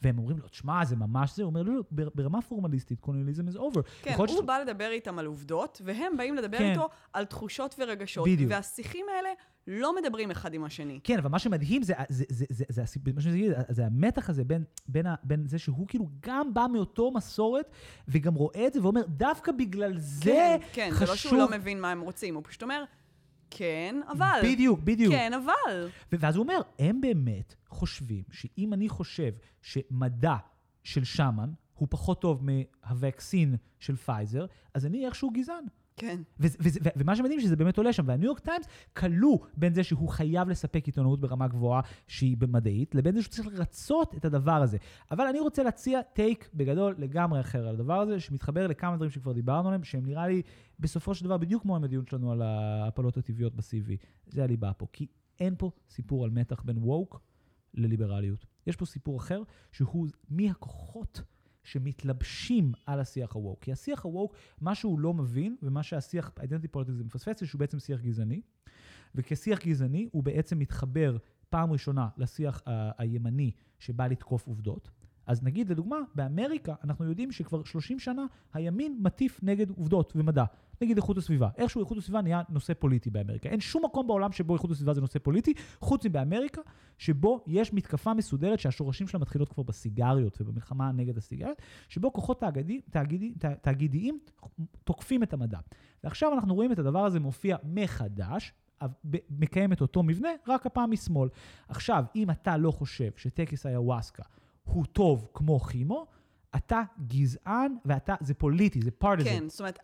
והם אומרים לו, תשמע, זה ממש זה, הוא אומר, לא, לא, בר- ברמה פורמליסטית, קולוניאליזם is over. כן, הוא שאתה- בא לדבר איתם על עובדות, והם באים לדבר כן. איתו על תחושות ורגשות. בדיוק. והשיחים האלה לא מדברים אחד עם השני. כן, אבל מה שמדהים זה, זה, זה, זה, זה, מה שאני אגיד, זה המתח הזה בין, בין, ה, בין זה שהוא כאילו גם בא מאותו מסורת, וגם רואה את זה ואומר, דווקא בגלל זה כן, כן, חשוב... זה לא שהוא לא מבין מה הם רוצים, הוא פשוט אומר, כן, אבל. בדיוק, בדיוק. כן, אבל. ואז הוא אומר, הם באמת חושבים שאם אני חושב שמדע של שאמן הוא פחות טוב מה vaccine של פייזר, אז אני איכשהו גזען. כן. וזה- וזה- ו- ומה שמדהים שזה באמת עולה שם, והניו יורק טיימס כלוא בין זה שהוא חייב לספק עיתונאות ברמה גבוהה שהיא במדעית, לבין זה שהוא צריך לרצות את הדבר הזה. אבל אני רוצה להציע טייק בגדול לגמרי אחר על הדבר הזה, שמתחבר לכמה דברים שכבר דיברנו עליהם, שהם נראה לי בסופו של דבר בדיוק כמו הדיון שלנו על ההפלות הטבעיות ב-CV. זה הליבה פה, כי אין פה סיפור על מתח בין ווק לליברליות. יש פה סיפור אחר, שהוא מי הכוחות שמתלבשים על השיח הווק. כי השיח הווק, מה שהוא לא מבין, ומה שהשיח, politics זה מפספס, זה שהוא בעצם שיח גזעני. וכשיח גזעני, הוא בעצם מתחבר פעם ראשונה לשיח ה- הימני שבא לתקוף עובדות. אז נגיד, לדוגמה, באמריקה אנחנו יודעים שכבר 30 שנה הימין מטיף נגד עובדות ומדע. נגיד איכות הסביבה. איכשהו איכות הסביבה נהיה נושא פוליטי באמריקה. אין שום מקום בעולם שבו איכות הסביבה זה נושא פוליטי, חוץ מבאמריקה, שבו יש מתקפה מסודרת שהשורשים שלה מתחילות כבר בסיגריות ובמלחמה נגד הסיגריות, שבו כוחות תאגידי, תאגידי, תאגידיים תוקפים את המדע. ועכשיו אנחנו רואים את הדבר הזה מופיע מחדש, מקיים את אותו מבנה, רק הפעם משמאל. עכשיו, אם אתה לא חושב שטקס היוואסקה הוא טוב כמו כימו, אתה גזען ואתה, זה פוליטי, זה פרטיזן. כן, זאת אומרת,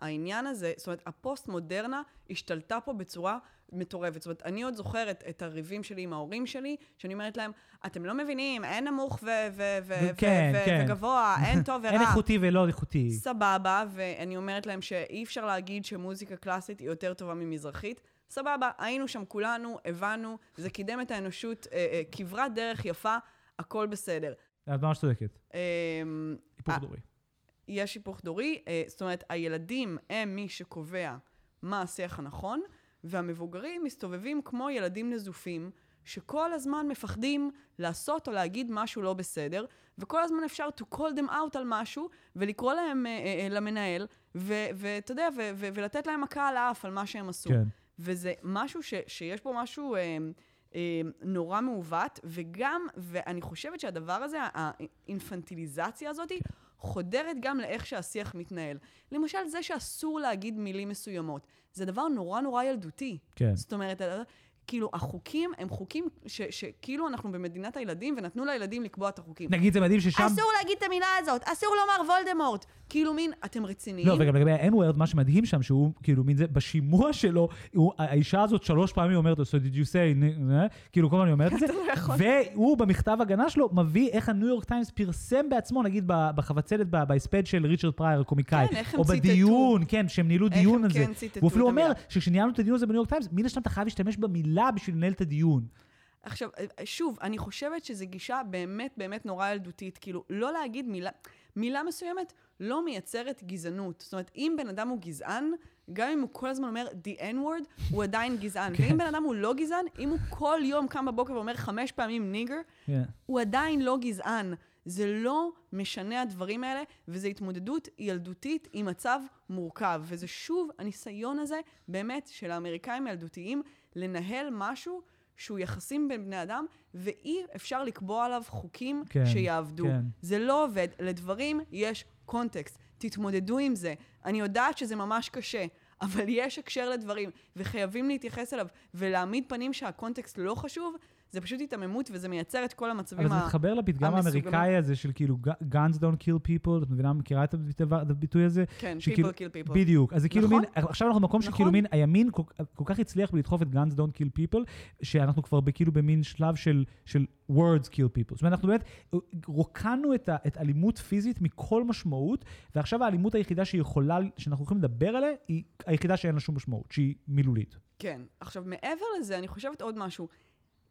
העניין הזה, זאת אומרת, הפוסט-מודרנה השתלטה פה בצורה מטורפת. זאת אומרת, אני עוד זוכרת את הריבים שלי עם ההורים שלי, שאני אומרת להם, אתם לא מבינים, אין נמוך כן, כן. וגבוה, אין טוב ורע. אין איכותי ולא איכותי. סבבה, ואני אומרת להם שאי אפשר להגיד שמוזיקה קלאסית היא יותר טובה ממזרחית. סבבה, היינו שם כולנו, הבנו, זה קידם את האנושות, אה, אה, כברת דרך יפה, הכל בסדר. את ממש צודקת. אה, היפוך אה, דורי. יש היפוך דורי, אה, זאת אומרת, הילדים הם מי שקובע מה השיח הנכון, והמבוגרים מסתובבים כמו ילדים נזופים, שכל הזמן מפחדים לעשות או להגיד משהו לא בסדר, וכל הזמן אפשר to call them out על משהו, ולקרוא להם אה, אה, אה, למנהל, ואתה יודע, ולתת להם מכה על האף על מה שהם עשו. כן. וזה משהו ש, שיש בו משהו אה, נורא מעוות, וגם, ואני חושבת שהדבר הזה, האינפנטיליזציה הזאת. חודרת גם לאיך שהשיח מתנהל. למשל, זה שאסור להגיד מילים מסוימות, זה דבר נורא נורא ילדותי. כן. זאת אומרת, אה, כאילו, החוקים הם חוקים ש- שכאילו אנחנו במדינת הילדים, ונתנו לילדים לקבוע את החוקים. נגיד, זה מדהים ששם... אסור להגיד את המילה הזאת, אסור לומר וולדמורט. כאילו מין, אתם רציניים? לא, וגם לגבי ה-N-word, מה שמדהים שם, שהוא, כאילו, מין זה, בשימוע שלו, הוא, האישה הזאת שלוש פעמים אומרת לו, so did you say, כאילו, כל הזמן היא אומרת את זה, לא. והוא במכתב הגנה שלו מביא איך הניו יורק טיימס פרסם בעצמו, נגיד בהספד של ריצ'רד פרייר, הקומיקאי, כן, איך הם או ציטטו. בדיון, כן, שהם ניהלו דיון על זה. כן הוא אפילו אומר. שכשניהלנו את הדיון הזה בניו יורק טיימס, מן הסתם אתה חייב להשתמש במילה בשביל לנהל את הדיון. עכשיו, שוב, אני חושבת שזו גישה באמת באמת נורא ילדותית. כאילו, לא להגיד מילה, מילה מסוימת לא מייצרת גזענות. זאת אומרת, אם בן אדם הוא גזען, גם אם הוא כל הזמן אומר the n-word, הוא עדיין גזען. כן. ואם בן אדם הוא לא גזען, אם הוא כל יום קם בבוקר ואומר חמש פעמים ניגר, כן. הוא עדיין לא גזען. זה לא משנה הדברים האלה, וזו התמודדות ילדותית עם מצב מורכב. וזה שוב הניסיון הזה, באמת, של האמריקאים הילדותיים, לנהל משהו שהוא יחסים בין בני אדם, ואי אפשר לקבוע עליו חוקים כן, שיעבדו. כן. זה לא עובד. לדברים יש קונטקסט. תתמודדו עם זה. אני יודעת שזה ממש קשה, אבל יש הקשר לדברים, וחייבים להתייחס אליו, ולהעמיד פנים שהקונטקסט לא חשוב, זה פשוט היתממות, וזה מייצר את כל המצבים אבל זה. מתחבר לפתגם המסוגלים. האמריקאי הזה של כאילו guns don't kill people, את מבינה, מכירה את הביטוי- הזה? כן, שכאילו- people kill people. בדיוק. אז זה כאילו נכון. מין, עכשיו אנחנו במקום שכאילו נכון. מין, הימין כל, כל כך הצליח בלדחוף את guns don't kill people, שאנחנו כבר כאילו במין שלב של, של words kill people. זאת אומרת, אנחנו באמת רוקנו את, ה, את אלימות פיזית מכל משמעות, ועכשיו האלימות היחידה שיכולה, שאנחנו יכולים לדבר עליה, היא היחידה שאין לה שום משמעות, שהיא מילולית. כן. עכשיו, מעבר לזה, אני חושבת עוד משהו.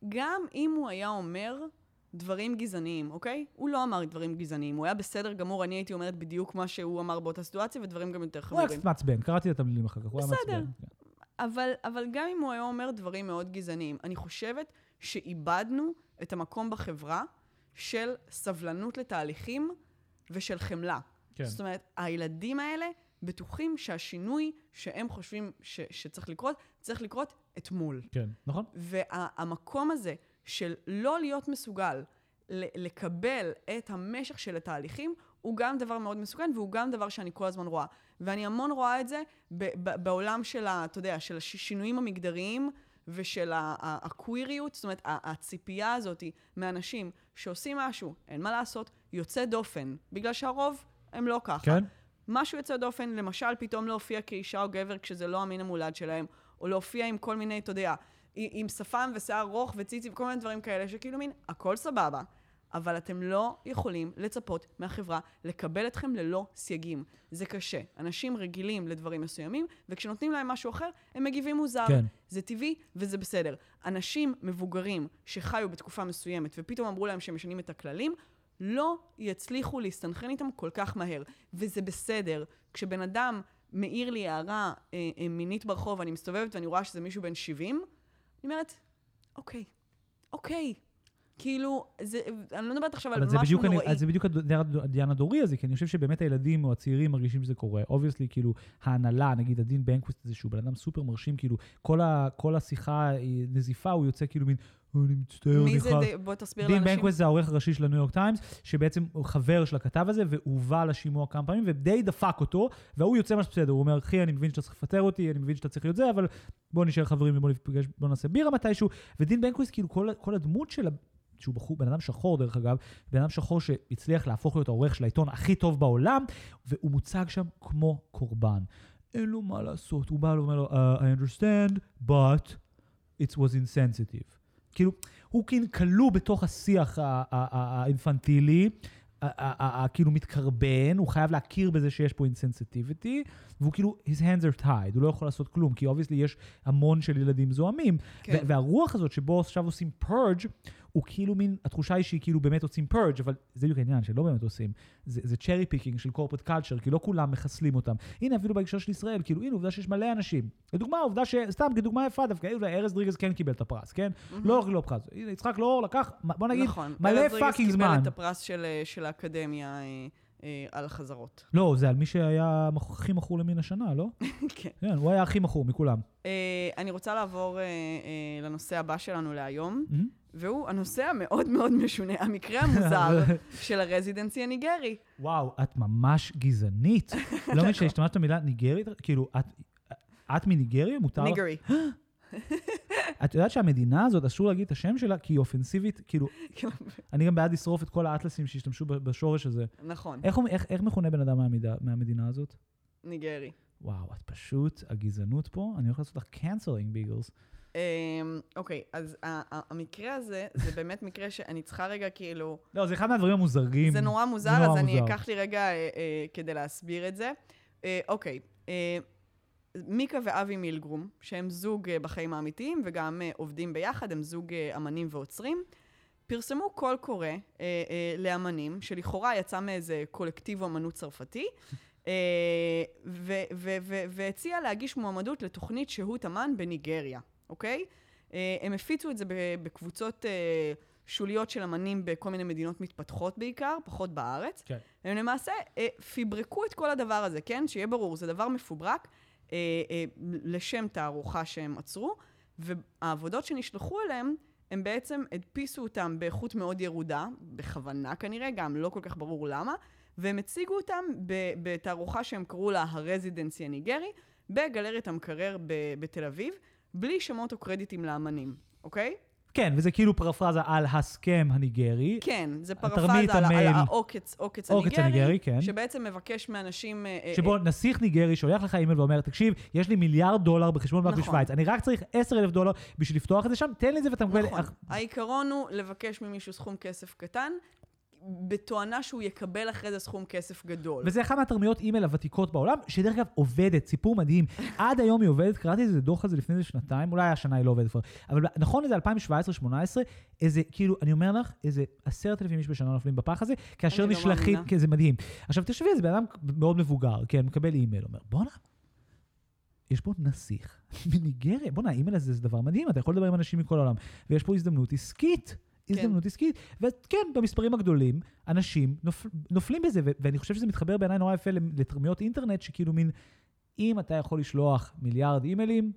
גם אם הוא היה אומר דברים גזעניים, אוקיי? הוא לא אמר דברים גזעניים, הוא היה בסדר גמור, אני הייתי אומרת בדיוק מה שהוא אמר באותה סיטואציה, ודברים גם יותר הוא היה חמורים. קצת מעצבן, קראתי את המילים אחר כך, הוא היה בסדר. מעצבן. כן. אבל, אבל גם אם הוא היה אומר דברים מאוד גזעניים, אני חושבת שאיבדנו את המקום בחברה של סבלנות לתהליכים ושל חמלה. כן. זאת אומרת, הילדים האלה בטוחים שהשינוי שהם חושבים ש- שצריך לקרות, צריך לקרות אתמול. כן, נכון? והמקום הזה של לא להיות מסוגל לקבל את המשך של התהליכים, הוא גם דבר מאוד מסוכן, והוא גם דבר שאני כל הזמן רואה. ואני המון רואה את זה בעולם של, ה- אתה יודע, של השינויים המגדריים ושל הקוויריות, זאת אומרת, הציפייה הזאת מאנשים שעושים משהו, אין מה לעשות, יוצא דופן, בגלל שהרוב הם לא ככה. כן. משהו יוצא דופן, למשל, פתאום להופיע כאישה או גבר כשזה לא המין המולד שלהם, או להופיע עם כל מיני, אתה יודע, עם שפם ושיער ארוך וציצי וכל מיני דברים כאלה, שכאילו מין, הכל סבבה, אבל אתם לא יכולים לצפות מהחברה לקבל אתכם ללא סייגים. זה קשה. אנשים רגילים לדברים מסוימים, וכשנותנים להם משהו אחר, הם מגיבים מוזר. כן. זה טבעי וזה בסדר. אנשים מבוגרים שחיו בתקופה מסוימת ופתאום אמרו להם שהם משנים את הכללים, לא יצליחו להסתנכרן איתם כל כך מהר. וזה בסדר. כשבן אדם מעיר לי הערה אה, אה, מינית ברחוב, אני מסתובבת ואני רואה שזה מישהו בן 70, אני אומרת, אוקיי, אוקיי. כאילו, זה, אני לא מדברת עכשיו על משהו בדיוק, אני, נוראי. אז זה בדיוק הד- העניין הדורי הזה, כי אני חושב שבאמת הילדים או הצעירים מרגישים שזה קורה. obviously, כאילו, ההנהלה, נגיד הדין באקט הזה, שהוא בן אדם סופר מרשים, כאילו, כל, ה, כל השיחה, היא נזיפה, הוא יוצא כאילו מין, "אה, אני מצטער, מי אני זה, חייב... די- בוא תסביר דין לאנשים. בנקוויסט זה העורך הראשי של הניו יורק טיימס, שבעצם הוא חבר של הכתב הזה, והובא לשימוע כמה פעמים, ודי דפק אותו, והוא יוצא ממש בסדר, הוא אומר, אחי, אני מבין שאתה צריך לפטר אותי, אני מבין שאתה צריך להיות זה, אבל בוא נשאר חברים ובוא נפגש, בוא נעשה בירה מתישהו. ודין בנקוויסט, כאילו, כל, כל הדמות של... ה- שהוא בחור, בן אדם שחור דרך אגב, בן אדם שחור שהצליח להפוך להיות העורך של העיתון הכי טוב בעולם, והוא מוצג שם כמו קורבן. אין לו מה לעשות, הוא בא ואומר לו, uh, I understand, but it was insensitive. כאילו, הוא כאילו כלוא בתוך השיח האינפנטילי, כאילו מתקרבן, הוא חייב להכיר בזה שיש פה insensitivity, והוא כאילו, his hands are tied, הוא לא יכול לעשות כלום, כי obviously יש המון של ילדים זועמים. כן. והרוח הזאת שבו עכשיו עושים purge, הוא כאילו מין, התחושה היא שהיא כאילו באמת עושים purge, אבל זה בדיוק העניין שלא באמת עושים. זה, זה cherry picking של corporate culture, כי לא כולם מחסלים אותם. הנה, אפילו בהקשר של ישראל, כאילו, הנה, עובדה שיש מלא אנשים. לדוגמה, עובדה ש... סתם, כדוגמה יפה דווקא, הנה, ארז דריגז כן קיבל את הפרס, כן? לא רק לא פרס. יצחק לאור לקח, בוא נגיד, נכון. מלא ארז fucking זמן. קיבל את הפרס של, אה, של האקדמיה אה, על החזרות. לא, זה על מי שהיה הכי מכור למין השנה, לא? כן. כן, הוא היה הכי מכור מכולם. אה, אני רוצה לעבור אה, אה, לנושא הבא שלנו להיום. והוא הנושא המאוד מאוד משונה, המקרה המוזר של ה residency הניגרי. וואו, את ממש גזענית. לא מבין שהשתמשת במילה ניגרית, כאילו, את... את מניגריה? מותר? ניגרי. את יודעת שהמדינה הזאת, אסור להגיד את השם שלה, כי היא אופנסיבית, כאילו, אני גם בעד לשרוף את כל האטלסים שהשתמשו בשורש הזה. נכון, איך, איך, איך מכונה בן אדם מהמידה, מהמדינה הזאת? ניגרי. וואו, את פשוט, הגזענות פה, אני הולך לעשות לך canceling ביגלס. אמ, אוקיי, אז המקרה הזה, זה באמת מקרה שאני צריכה רגע כאילו... לא, זה אחד מהדברים המוזרים. זה נורא מוזר, אז אני. אקח לי רגע אה, אה, כדי להסביר את זה. אה, אוקיי, מיקה ואבי מילגרום, שהם זוג אה, בחיים האמיתיים וגם אה, עובדים ביחד, הם זוג אה, אמנים ועוצרים, פרסמו קול קורא אה, אה, לאמנים, שלכאורה יצא מאיזה קולקטיב אמנות צרפתי, אה, והציע להגיש מועמדות לתוכנית שהות אמן בניגריה, אוקיי? אה, הם הפיצו את זה בקבוצות אה, שוליות של אמנים בכל מיני מדינות מתפתחות בעיקר, פחות בארץ. כן. הם למעשה אה, פיברקו את כל הדבר הזה, כן? שיהיה ברור, זה דבר מפוברק אה, אה, לשם תערוכה שהם עצרו, והעבודות שנשלחו אליהם, הם בעצם הדפיסו אותם באיכות מאוד ירודה, בכוונה כנראה, גם לא כל כך ברור למה, והם הציגו אותם בתערוכה שהם קראו לה הרזידנסי הניגרי, בגלריית המקרר בתל אביב, בלי שמות או קרדיטים לאמנים, אוקיי? כן, וזה כאילו פרפרזה על הסכם הניגרי. כן, זה פרפרזה על, על. העוקץ, עוקץ הניגרי, הניגרי, כן. שבעצם מבקש מאנשים... אה, אה, שבו נסיך ניגרי שולח לך אימייל ואומר, תקשיב, יש לי מיליארד דולר בחשבון בנק נכון. בשוויץ, אני רק צריך 10 אלף דולר בשביל לפתוח את זה שם, תן לי את זה ואתה מקבל... נכון. אך- העיקרון הוא לבקש ממישהו סכום כסף קטן, בתואנה שהוא יקבל אחרי זה סכום כסף גדול. וזה אחת מהתרמיות אימייל הוותיקות בעולם, שדרך אגב עובדת, סיפור מדהים. עד היום היא עובדת, קראתי איזה דוח על זה לפני איזה שנתיים, אולי השנה היא לא עובדת כבר, אבל נכון לזה 2017-2018, איזה, כאילו, אני אומר לך, איזה עשרת אלפים איש בשנה נופלים בפח הזה, כאשר לא נשלחים. כן, זה מדהים. עכשיו תחשבי, זה בן אדם מאוד מבוגר, כן, מקבל אימייל, אומר, בואנה, יש פה נסיך מניגריה, בואנה, האימייל הזה זה דבר מדהים, אתה יכול לדבר עם אנשים מכל העולם, ויש פה הזדמנות עסקית. הזדמנות עסקית. וכן, במספרים הגדולים, אנשים נופ, נופלים בזה, ו- ואני חושב שזה מתחבר בעיניי נורא יפה לתרמיות אינטרנט, שכאילו מין, אם אתה יכול לשלוח מיליארד אימיילים,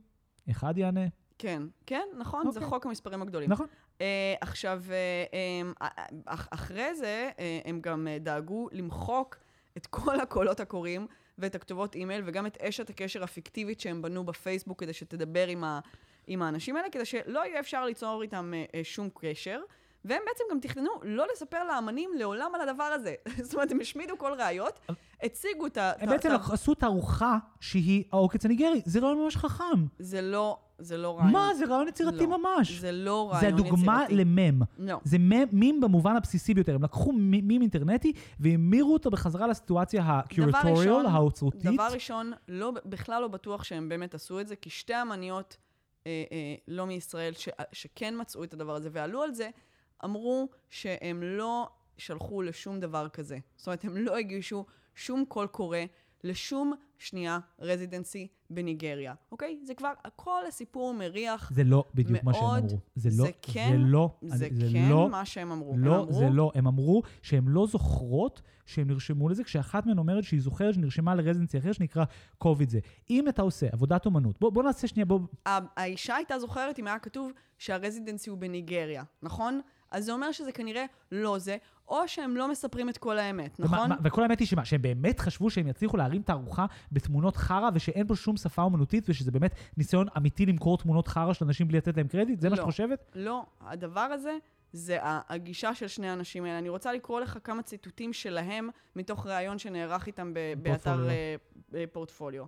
אחד יענה. כן, כן, נכון, okay. זה אוקיי. חוק המספרים הגדולים. נכון. Uh, עכשיו, uh, um, אח, אחרי זה, uh, הם גם uh, דאגו למחוק את כל הקולות הקוראים ואת הכתובות אימייל, וגם את אשת הקשר הפיקטיבית שהם בנו בפייסבוק כדי שתדבר עם, ה, עם האנשים האלה, כדי שלא יהיה אפשר ליצור איתם uh, uh, שום קשר. והם בעצם גם תכננו לא לספר לאמנים לעולם על הדבר הזה. זאת אומרת, הם השמידו כל ראיות, הציגו את ה... הם בעצם עשו תערוכה שהיא העוקץ הניגרי. זה רעיון ממש חכם. זה לא, זה לא רעיון. מה? זה רעיון יצירתי לא, ממש. זה לא רעיון זה יצירתי. הדוגמה למם. לא. זה מם, מים במובן הבסיסי ביותר. הם לקחו מים אינטרנטי והמירו אותו בחזרה לסיטואציה ה-curatorial, האוצרותית. דבר ראשון, לא, בכלל לא בטוח שהם באמת עשו את זה, כי שתי אמניות אה, אה, לא מישראל ש, שכן מצאו את הדבר הזה ועלו על זה, אמרו שהם לא שלחו לשום דבר כזה. זאת אומרת, הם לא הגישו שום קול קורא לשום שנייה residency בניגריה, אוקיי? זה כבר, כל הסיפור מריח זה לא בדיוק מה שהם מאוד, אמרו. זה זה לא, כן- זה לא, זה אני- כן לא, מה שהם אמרו. לא, הם אמרו, זה לא. הם אמרו שהן לא זוכרות שהם נרשמו לזה, כשאחת מהן אומרת שהיא זוכרת שנרשמה ל residency אחר שנקרא קוביד זה. אם אתה עושה עבודת אומנות, בוא, בוא נעשה שנייה, בוא... האישה הייתה זוכרת אם היה כתוב שהרזידנסי הוא בניגריה, נכון? אז זה אומר שזה כנראה לא זה, או שהם לא מספרים את כל האמת, ומה- נכון? מה- וכל האמת היא שמה, שהם באמת חשבו שהם יצליחו להרים תערוכה בתמונות חרא, ושאין פה שום שפה אומנותית, ושזה באמת ניסיון אמיתי למכור תמונות חרא של אנשים בלי לתת להם קרדיט? זה מה לא. שאת חושבת? לא, הדבר הזה זה הגישה של שני האנשים האלה. אני רוצה לקרוא לך כמה ציטוטים שלהם מתוך ראיון שנערך איתם ב- באתר אה, פורטפוליו.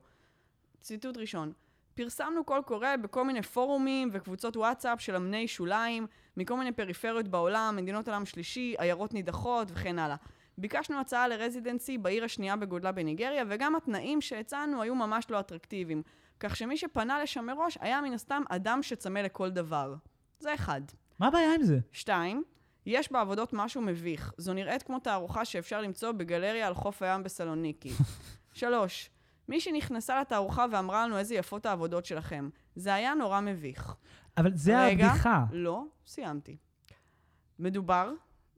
ציטוט ראשון, פרסמנו קול קורא בכל מיני פורומים וקבוצות וואטסאפ של אמני שוליים, מכל מיני פריפריות בעולם, מדינות עולם שלישי, עיירות נידחות וכן הלאה. ביקשנו הצעה לרזידנסי בעיר השנייה בגודלה בניגריה, וגם התנאים שהצענו היו ממש לא אטרקטיביים. כך שמי שפנה לשם מראש היה מן הסתם אדם שצמא לכל דבר. זה אחד. מה הבעיה עם זה? שתיים, יש בעבודות משהו מביך. זו נראית כמו תערוכה שאפשר למצוא בגלריה על חוף הים בסלוניקי. שלוש, מי שנכנסה לתערוכה ואמרה לנו איזה יפות העבודות שלכם. זה היה נורא מביך. אבל זה רגע. הבדיחה. לא, סיימתי. מדובר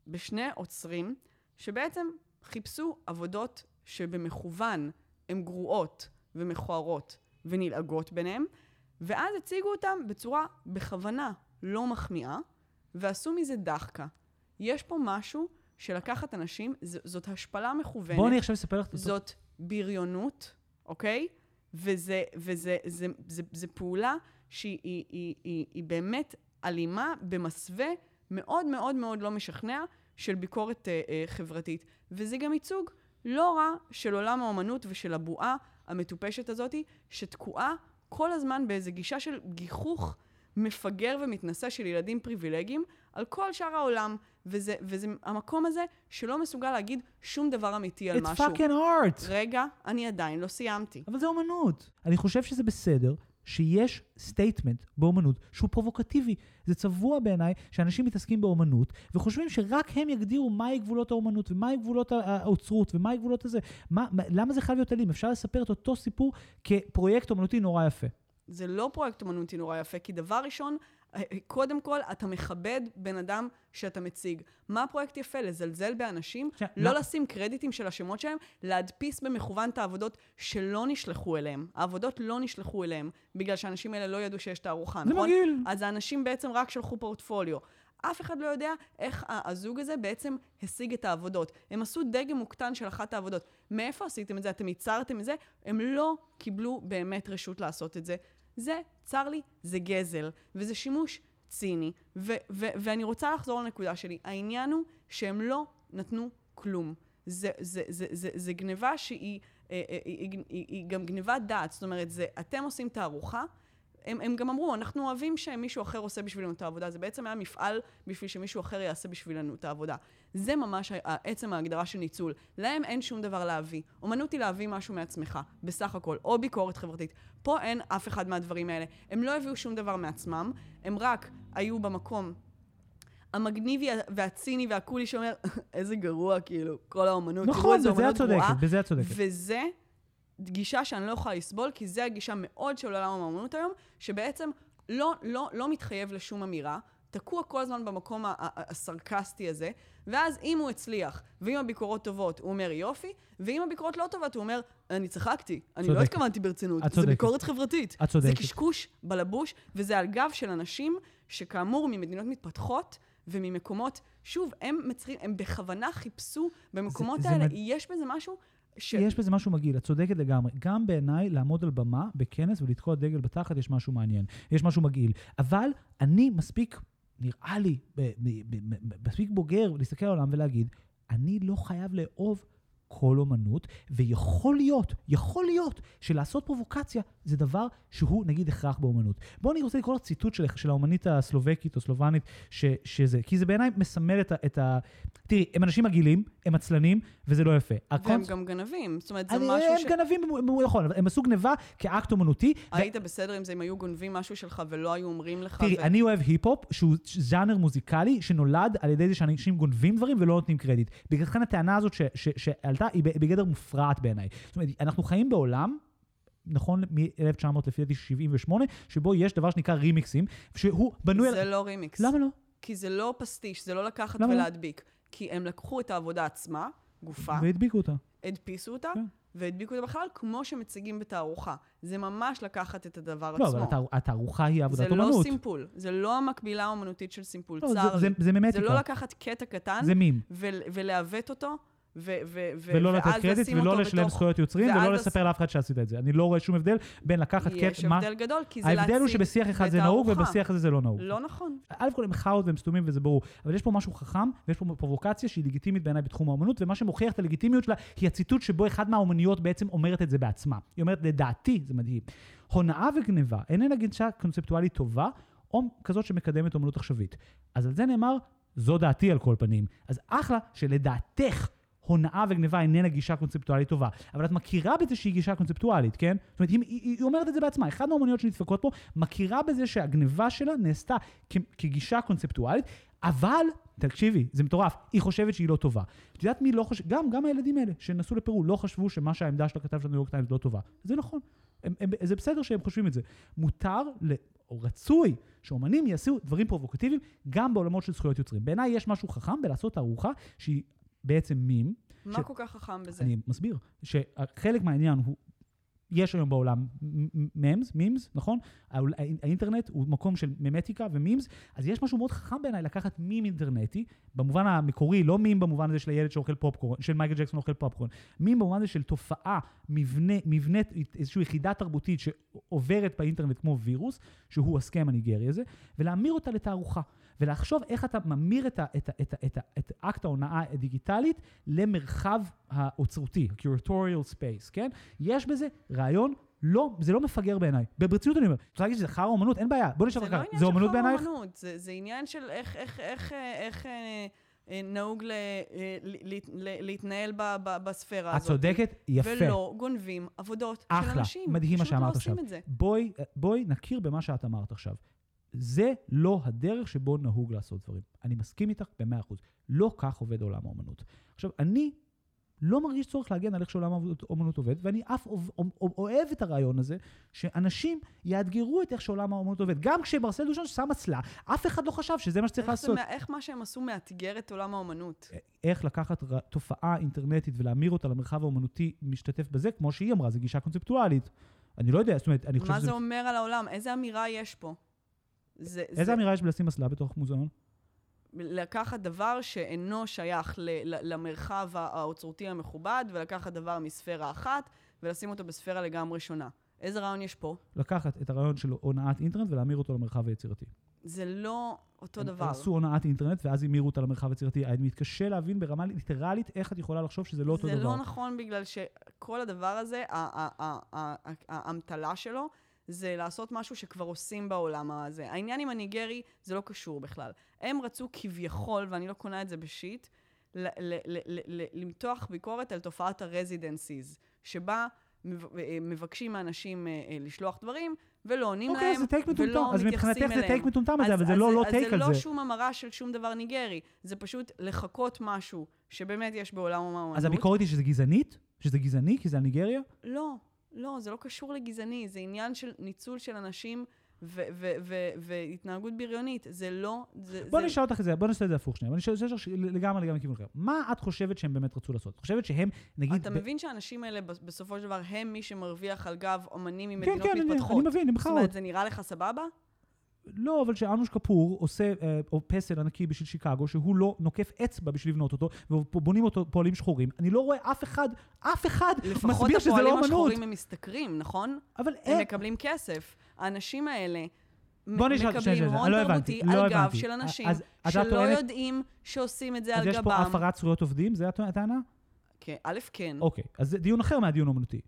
בשני עוצרים שבעצם חיפשו עבודות שבמכוון הן גרועות ומכוערות ונלעגות ביניהם, ואז הציגו אותם בצורה בכוונה לא מחמיאה, ועשו מזה דחקה. יש פה משהו שלקחת אנשים, ז- זאת השפלה מכוונת. בואי אני עכשיו אספר לך את אותו... זאת בריונות, אוקיי? וזה, וזה זה, זה, זה פעולה שהיא היא, היא, היא, היא באמת אלימה במסווה מאוד מאוד מאוד לא משכנע של ביקורת אה, אה, חברתית. וזה גם ייצוג לא רע של עולם האומנות ושל הבועה המטופשת הזאתי, שתקועה כל הזמן באיזו גישה של גיחוך מפגר ומתנשא של ילדים פריבילגיים על כל שאר העולם. וזה, וזה המקום הזה שלא מסוגל להגיד שום דבר אמיתי על It's משהו. fucking art. רגע, אני עדיין לא סיימתי. אבל זה אומנות. אני חושב שזה בסדר שיש statement באומנות שהוא פרובוקטיבי. זה צבוע בעיניי שאנשים מתעסקים באומנות וחושבים שרק הם יגדירו מהי גבולות האומנות ומהי גבולות הא- האוצרות ומהי גבולות הזה. מה, מה, למה זה חייב להיות אלים? אפשר לספר את אותו סיפור כפרויקט אומנותי נורא יפה. זה לא פרויקט אומנותי נורא יפה, כי דבר ראשון, קודם כל, אתה מכבד בן אדם שאתה מציג. מה פרויקט יפה? לזלזל באנשים? עכשיו, לא מה- לשים קרדיטים של השמות שלהם? להדפיס במכוון את העבודות שלא נשלחו אליהם. העבודות לא נשלחו אליהם, בגלל שהאנשים האלה לא ידעו שיש תערוכה, זה נכון? מגעיל. אז האנשים בעצם רק שלחו פורטפוליו. אף אחד לא יודע איך הזוג הזה בעצם השיג את העבודות. הם עשו דגם מוקטן של אחת העבודות. מאיפה עשיתם את זה? אתם ייצרתם את זה? הם לא קיבלו באמת רשות לעשות את זה. זה, צר לי, זה גזל, וזה שימוש ציני. ו- ו- ואני רוצה לחזור לנקודה שלי. העניין הוא שהם לא נתנו כלום. זה, זה, זה, זה, זה גניבה שהיא אה, אה, היא, היא, היא, היא גם גניבת דעת. זאת אומרת, זה, אתם עושים תערוכה, הם, הם גם אמרו, אנחנו אוהבים שמישהו אחר עושה בשבילנו את העבודה. זה בעצם היה מפעל בשביל שמישהו אחר יעשה בשבילנו את העבודה. זה ממש עצם ההגדרה של ניצול. להם אין שום דבר להביא. אומנות היא להביא משהו מעצמך, בסך הכל, או ביקורת חברתית. פה אין אף אחד מהדברים האלה. הם לא הביאו שום דבר מעצמם, הם רק היו במקום המגניבי והציני והקולי שאומר, איזה גרוע, כאילו, כל האומנות, נכון, בזה את צודקת. בזה את צודקת. וזה גישה שאני לא יכולה לסבול, כי זה הגישה מאוד של עולם האמנות היום, שבעצם לא, לא, לא מתחייב לשום אמירה, תקוע כל הזמן במקום הסרקסטי הזה, ואז אם הוא הצליח, ואם הביקורות טובות, הוא אומר יופי, ואם הביקורות לא טובות, הוא אומר, אני צחקתי, אני לא צודקת. התכוונתי ברצינות, זה. ביקורת חברתית. את צודקת. זה קשקוש בלבוש, וזה על גב של אנשים שכאמור ממדינות מתפתחות וממקומות, שוב, הם מצרים, הם בכוונה חיפשו במקומות זה האלה, מד- יש בזה משהו ש... יש בזה משהו מגעיל, את צודקת לגמרי. גם בעיניי, לעמוד על במה בכנס ולתקוע דגל בתחת, יש משהו מעניין. יש משהו מגעיל. אבל אני מספיק, נראה לי, מספיק בוגר להסתכל על העולם ולהגיד, אני לא חייב לאהוב כל אומנות, ויכול להיות, יכול להיות, שלעשות פרובוקציה זה דבר שהוא נגיד הכרח באומנות. בואו אני רוצה לקרוא לך ציטוט של, של האומנית הסלובקית או סלובנית, ש, שזה, כי זה בעיניי מסמל את ה, את ה... תראי, הם אנשים מגעילים, הם עצלנים, וזה לא יפה. והם הקונס- גם גנבים, זאת אומרת, זה אני- משהו הם ש... גנבים, הם- הם- נכון, הם עשו גניבה כאקט אומנותי. ו- היית בסדר עם זה אם היו גונבים משהו שלך ולא היו אומרים לך? תראי, ו- אני אוהב היפ-הופ, שהוא ז'אנר מוזיקלי שנולד על ידי זה שאנשים גונבים דברים ולא נותנים קרדיט. בגלל כן הטענה הזאת ש- ש- שעלתה היא בגדר מופרעת בעיניי. זאת אומרת, אנחנו חיים בעולם... נכון, מ-1900 לפי דעתי 78, שבו יש דבר שנקרא רימיקסים, שהוא בנוי על... זה לא רימיקס. למה לא? כי זה לא פסטיש, זה לא לקחת למה לא? ולהדביק. כי הם לקחו את העבודה עצמה, גופה, והדביקו אותה. הדפיסו אותה, כן. והדביקו אותה בכלל כמו שמציגים בתערוכה. זה ממש לקחת את הדבר לא, עצמו. אבל התער- התערוכה היא עבודת זה אומנות. לא סימפול, זה לא המקבילה האומנותית של סימפול, לא, זה- צר זה-. זה זה ממטיקה. לא לקחת קטע קטן זה מים. ול- ולעוות אותו, ו- ו- ו- ולא לתת קרדיט, ולא לשלם בתוך- זכויות יוצרים, ולא לס- לספר לאף אחד שעשית את זה. אני לא רואה שום הבדל בין לקחת יש קטע... מה- הבדל גדול, כי זה ההבדל הוא להציג שבשיח אחד זה נהוג. ובשיח הזה זה לא נהוג. לא נכון. א' כל הם חארות והם סתומים וזה ברור, אבל יש פה משהו חכם, ויש פה פרובוקציה שהיא לגיטימית בעיניי בתחום האומנות, ומה שמוכיח את הלגיטימיות שלה היא הציטוט שבו אחד מהאומניות בעצם אומרת את זה בעצמה. היא אומרת, לדעתי, זה מדהים, הונאה וגניבה איננה גישה קונספטואלית טובה, או כזאת שמקדמת אומנות עכשווית. אז על זה נאמר, זו דעתי על כל פנים. אז אחלה שלדעתך הונאה וגניבה איננה גישה קונספטואלית טובה. אבל את מכירה בזה שהיא גישה קונספטואלית, כן? זאת אומרת, היא, היא, היא אומרת את זה בעצמה. אחת מהאומניות שנדפקות פה מכירה בזה שהגניבה שלה נעשתה כ, כגישה קונספטואלית, אבל, תקשיבי, זה מטורף, היא חושבת שהיא לא טובה. את יודעת מי לא חושב, גם, גם הילדים האלה שנסעו לפרו לא חשבו שמה שהעמדה של הכתב של הניו יורק טיימס לא טובה. זה נכון. הם, הם, זה בסדר שהם חושבים את זה. מותר, ל, או רצוי, שאומנים יעשו דברים פרובוקטיביים גם בעולמות של זכויות יוצרים. בעיניי יש משהו חכם בלעשות תערוכה שהיא בעצם מים, מה ש- כל כך חכם בזה? אני מסביר, שחלק מהעניין הוא, יש היום בעולם ממס, מימס, נכון? האינטרנט הוא מקום של ממטיקה ומימס, אז יש משהו מאוד חכם בעיניי לקחת מים אינטרנטי, במובן המקורי, לא מים במובן הזה של הילד שאוכל פופקורן, של מייקל ג'קסון אוכל פופקורן, מים במובן הזה של תופעה, מבנה, מבנה, איזושהי יחידה תרבותית שעוברת באינטרנט כמו וירוס, שהוא הסכם הניגרי הזה, ולהמיר אותה לתערוכה. ולחשוב איך אתה ממיר את, ה, את, ה, את, ה, את, ה, את אקט ההונאה הדיגיטלית למרחב האוצרותי, ה-curatorial space, כן? יש בזה רעיון, לא, זה לא מפגר בעיניי. ברצינות אני אומר. את רוצה להגיד שזה חרא אומנות? אין בעיה. בוא נשאל זה אותך לא. עניין זה של אומנות חרא בעינייך? אומנות, זה, זה עניין של איך, איך, איך, אה, איך אה, אה, נהוג ל, ל, ל, להתנהל ב, ב, בספירה את הזאת. צודקת, יפה. ולא גונבים עבודות של אחלה, אנשים. מדהים מה לא שאמרת עושים עכשיו. את זה. בואי, בואי נכיר במה שאת אמרת עכשיו. זה לא הדרך שבו נהוג לעשות דברים. אני מסכים איתך במאה אחוז. לא כך עובד עולם האומנות. עכשיו, אני לא מרגיש צורך להגן על איך שעולם האומנות עובד, ואני אף אוהב, את הרעיון הזה, שאנשים יאתגרו את איך שעולם האומנות עובד. גם כשברסל דושן שם אצלה, אף אחד לא חשב שזה מה שצריך זה, לעשות. מה- איך מה שהם עשו מאתגר את עולם האומנות? איך לקחת תופעה אינטרנטית ולהמיר אותה למרחב האומנותי משתתף בזה, כמו שהיא אמרה, זו גישה קונספטואלית. אני לא יודע, זאת אומרת, אני חושב מה שזה... זה אומר על העולם? איזה אמירה יש פה? זה, איזה זה אמירה יש בלשים אסלה בתוך מוזיאון? לקחת דבר שאינו שייך ל, ל, למרחב האוצרותי המכובד, ולקחת דבר מספירה אחת, ולשים אותו בספירה לגמרי שונה. איזה רעיון יש פה? לקחת את הרעיון של הונאת אינטרנט ולהמיר אותו למרחב היצירתי. זה לא אותו הם דבר. עשו הונאת אינטרנט ואז המירו אותה למרחב היצירתי. אני מתקשה להבין ברמה ליטרלית איך את יכולה לחשוב שזה לא אותו זה דבר. לא נכון בגלל שכל הדבר הזה, האמתלה שלו, זה לעשות משהו שכבר עושים בעולם הזה. העניין עם הניגרי, זה לא קשור בכלל. הם רצו כביכול, ואני לא קונה את זה bullshit, ל- ל- ל- ל- ל- למתוח ביקורת על תופעת ה residencies, שבה מב- אה, מבקשים מאנשים אה, אה, לשלוח דברים, ולא עונים אוקיי, להם, זה טייק מטומטם. ולא אז מתייחסים מבחינתך זה אליהם. טייק מטומטם הזה, אז- אבל זה אז לא לא אז טייק זה על לא זה. שום המרה של שום דבר ניגרי, זה פשוט לחקות משהו שבאמת יש בעולם האמנות. אז הביקורת היא שזה גזענית? שזה גזעני כי זה על ניגריה? לא, לא, זה לא קשור לגזעני, זה עניין של ניצול של אנשים והתנהגות בריונית. זה לא... זה, בוא זה... נשאל אותך את זה, בוא נעשה את זה הפוך שנייה. בוא נשאל אותך לגמרי לגמרי כיוון אחר. מה את חושבת שהם באמת רצו לעשות? את חושבת שהם, נגיד... אתה ב- מבין שהאנשים האלה בסופו של דבר הם מי שמרוויח על גב אומנים כן, ממדינות כן, אני- מתפתחות. אני מבין, הם זאת בחרות. אומרת, זה נראה לך סבבה? לא, אבל שאנוש כפור עושה אה, פסל ענקי בשביל שיקגו, שהוא לא נוקף אצבע בשביל לבנות אותו, ובונים אותו פועלים שחורים. אני לא רואה אף אחד, אף אחד לפחות מסביר שזה הפועלים לא אמנות. השחורים הם משתכרים, נכון? אבל הם אין... מקבלים כסף. האנשים האלה בוא נשאל- מקבלים הון לא תרבותי לא על גב הבנתי. של אנשים אז- אז שלא טוענת- יודעים שעושים את זה אז על יש פה גבם. הפרת זכויות עובדים? הטע- הטענה? כן, א', כן. אוקיי, אז זה דיון אחר מהדיון האומנותי.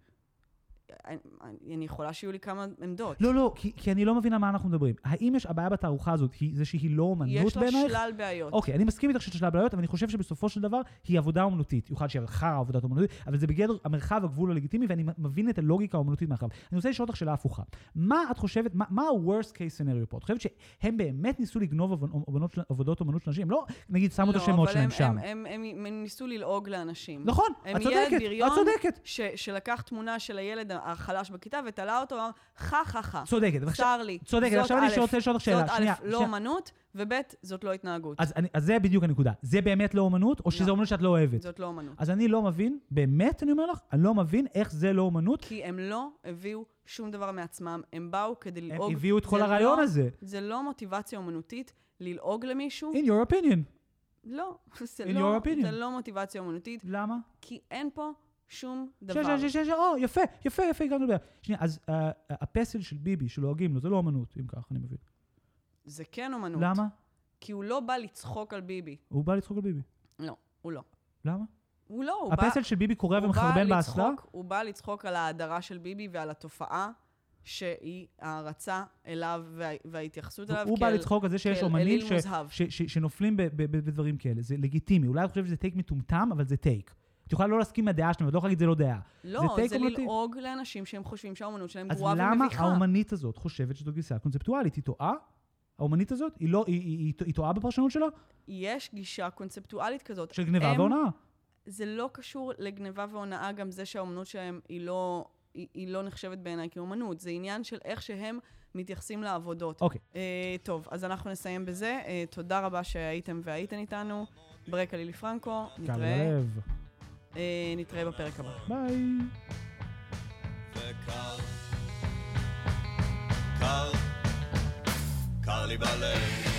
אני- אני יכולה שיהיו לי כמה עמדות. לא, לא, כי, כי אני לא מבין על מה אנחנו מדברים. האם יש, הבעיה בתערוכה הזאת היא זה שהיא לא אומנות יש לה בעינייך? שלל בעיות. אוקיי, אני מסכים איתך שיש שלל בעיות, אבל אני חושב שבסופו של דבר היא עבודה אומנותית. יוכל שיהיה חרא עבודת אומנותית, אבל זה בגדר המרחב הגבול הלגיטימי, ואני מבין את הלוגיקה האומנותית מאחוריו. אני רוצה לשאול אותך שאלה הפוכה. מה את חושבת, מה, מה ה-worst case scenario פה? את חושבת שהם באמת ניסו לגנוב עבוד- עבודות עבודות אומנות של אנשים? הם לא, נגיד, שמו את השמות שלהם שם. לא, אבל הם, הם, הם, הם ניסו ללעוג לאנשים. נכון, הם את ילד צודקת, בריון את צודקת. ש, שלקח תמונה של הילד החלש בכיתה ותלה אותו, אמר, חה חה חה. צודקת. צר לי. צודקת, עכשיו אני רוצה לשאול אותך שאלה. זאת א', לא. אמנות, וב', זאת לא התנהגות. אז, אני, אז זה בדיוק הנקודה. זה באמת לא אומנות, או לא. אומנות שאת לא אוהבת? זאת לא אמנות. אז אני לא מבין, באמת אני אומר לך, אני לא מבין איך זה לא אומנות. כי הם לא הביאו שום דבר מעצמם, הם באו כדי הם ללעוג. הביאו את כל הרעיון לא- הזה. זה לא מוטיבציה אומנותית ללעוג למישהו. In your opinion. לא, זה In לא. זה לא מוטיבציה אומנותית, למה? כי אין פה שום דבר. שש, שש, שש, או, יפה, יפה, יפה, הגענו לבעיה. שנייה, אז אה, הפסל של ביבי שלועגים לו, זה לא אמנות, אם כך, אני מבין. זה כן אומנות. למה? כי הוא לא בא לצחוק על ביבי. הוא בא לצחוק על ביבי. לא, הוא לא. למה? הוא לא, הוא בא... הפסל של ביבי קורע הוא ומחרבן בא באסלה? הוא בא לצחוק על ההדרה של ביבי ועל התופעה שהיא הערצה אליו וה- וההתייחסות אליו הוא בא כאל- לצחוק על זה שיש כאל אומנים ש-. ש- ש- שנופלים ב- ב- ב- בדברים כאלה. זה לגיטימי. אולי את חושבת שזה טייק מטומטם, אבל זה טייק. את יכולה לא להסכים עם הדעה שלהם, לא יכולה להגיד זה לא דעה. לא, זה זה. ללעוג לאנשים שהם חושבים שהאומנות שלהם אז גרועה למה ומביכה. האומנית הזאת חושבת שזו גישה קונספטואלית? היא טועה? האומנית הזאת? היא לא, היא- היא היא- היא טועה בפרשנות שלה? יש גישה קונספטואלית כזאת. של גניבה הם- והונאה. זה לא קשור לגניבה והונאה, גם זה שהאומנות שלהם היא לא, היא, היא לא נחשבת בעיניי כאומנות. זה עניין של איך שהם מתייחסים לעבודות. אוקיי. אה, טוב, אז אנחנו נסיים בזה. אה, תודה רבה שהייתם והייתן איתנו. ברקע לילי פרנקו, נתראה. אה, נתראה בפרק הבא. ביי. וקר, קר, קר לי בלב.